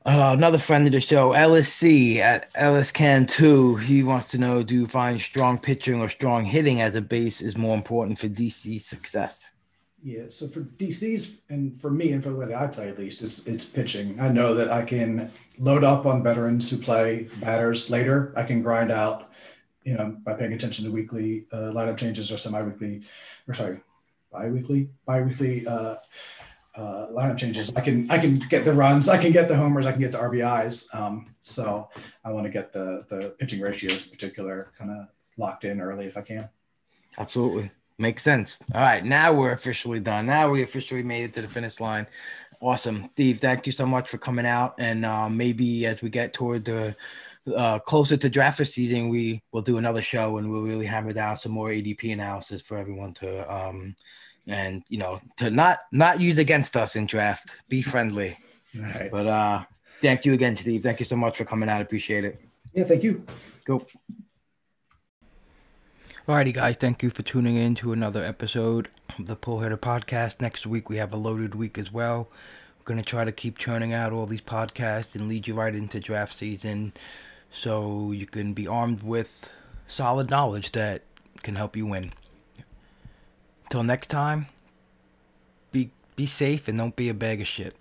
uh, another friend of the show, Ellis C at Ellis Can Two. He wants to know: Do you find strong pitching or strong hitting as a base is more important for DC success? Yeah. So for DC's and for me and for the way that I play at least, is it's pitching. I know that I can load up on veterans who play batters later. I can grind out, you know, by paying attention to weekly uh, lineup changes or semi-weekly, or sorry, bi-weekly, bi-weekly uh, uh, lineup changes. I can I can get the runs, I can get the homers, I can get the RBIs. Um, so I want to get the the pitching ratios in particular kind of locked in early if I can. Absolutely. Makes sense. All right, now we're officially done. Now we officially made it to the finish line. Awesome, Steve. Thank you so much for coming out. And uh, maybe as we get toward the uh, closer to draft season, we will do another show and we'll really hammer down some more ADP analysis for everyone to um, and you know to not not use against us in draft. Be friendly. Right. But uh, thank you again, Steve. Thank you so much for coming out. Appreciate it. Yeah. Thank you. Go. Alrighty, guys, thank you for tuning in to another episode of the Pull Hitter Podcast. Next week, we have a loaded week as well. We're going to try to keep churning out all these podcasts and lead you right into draft season so you can be armed with solid knowledge that can help you win. Until next time, be, be safe and don't be a bag of shit.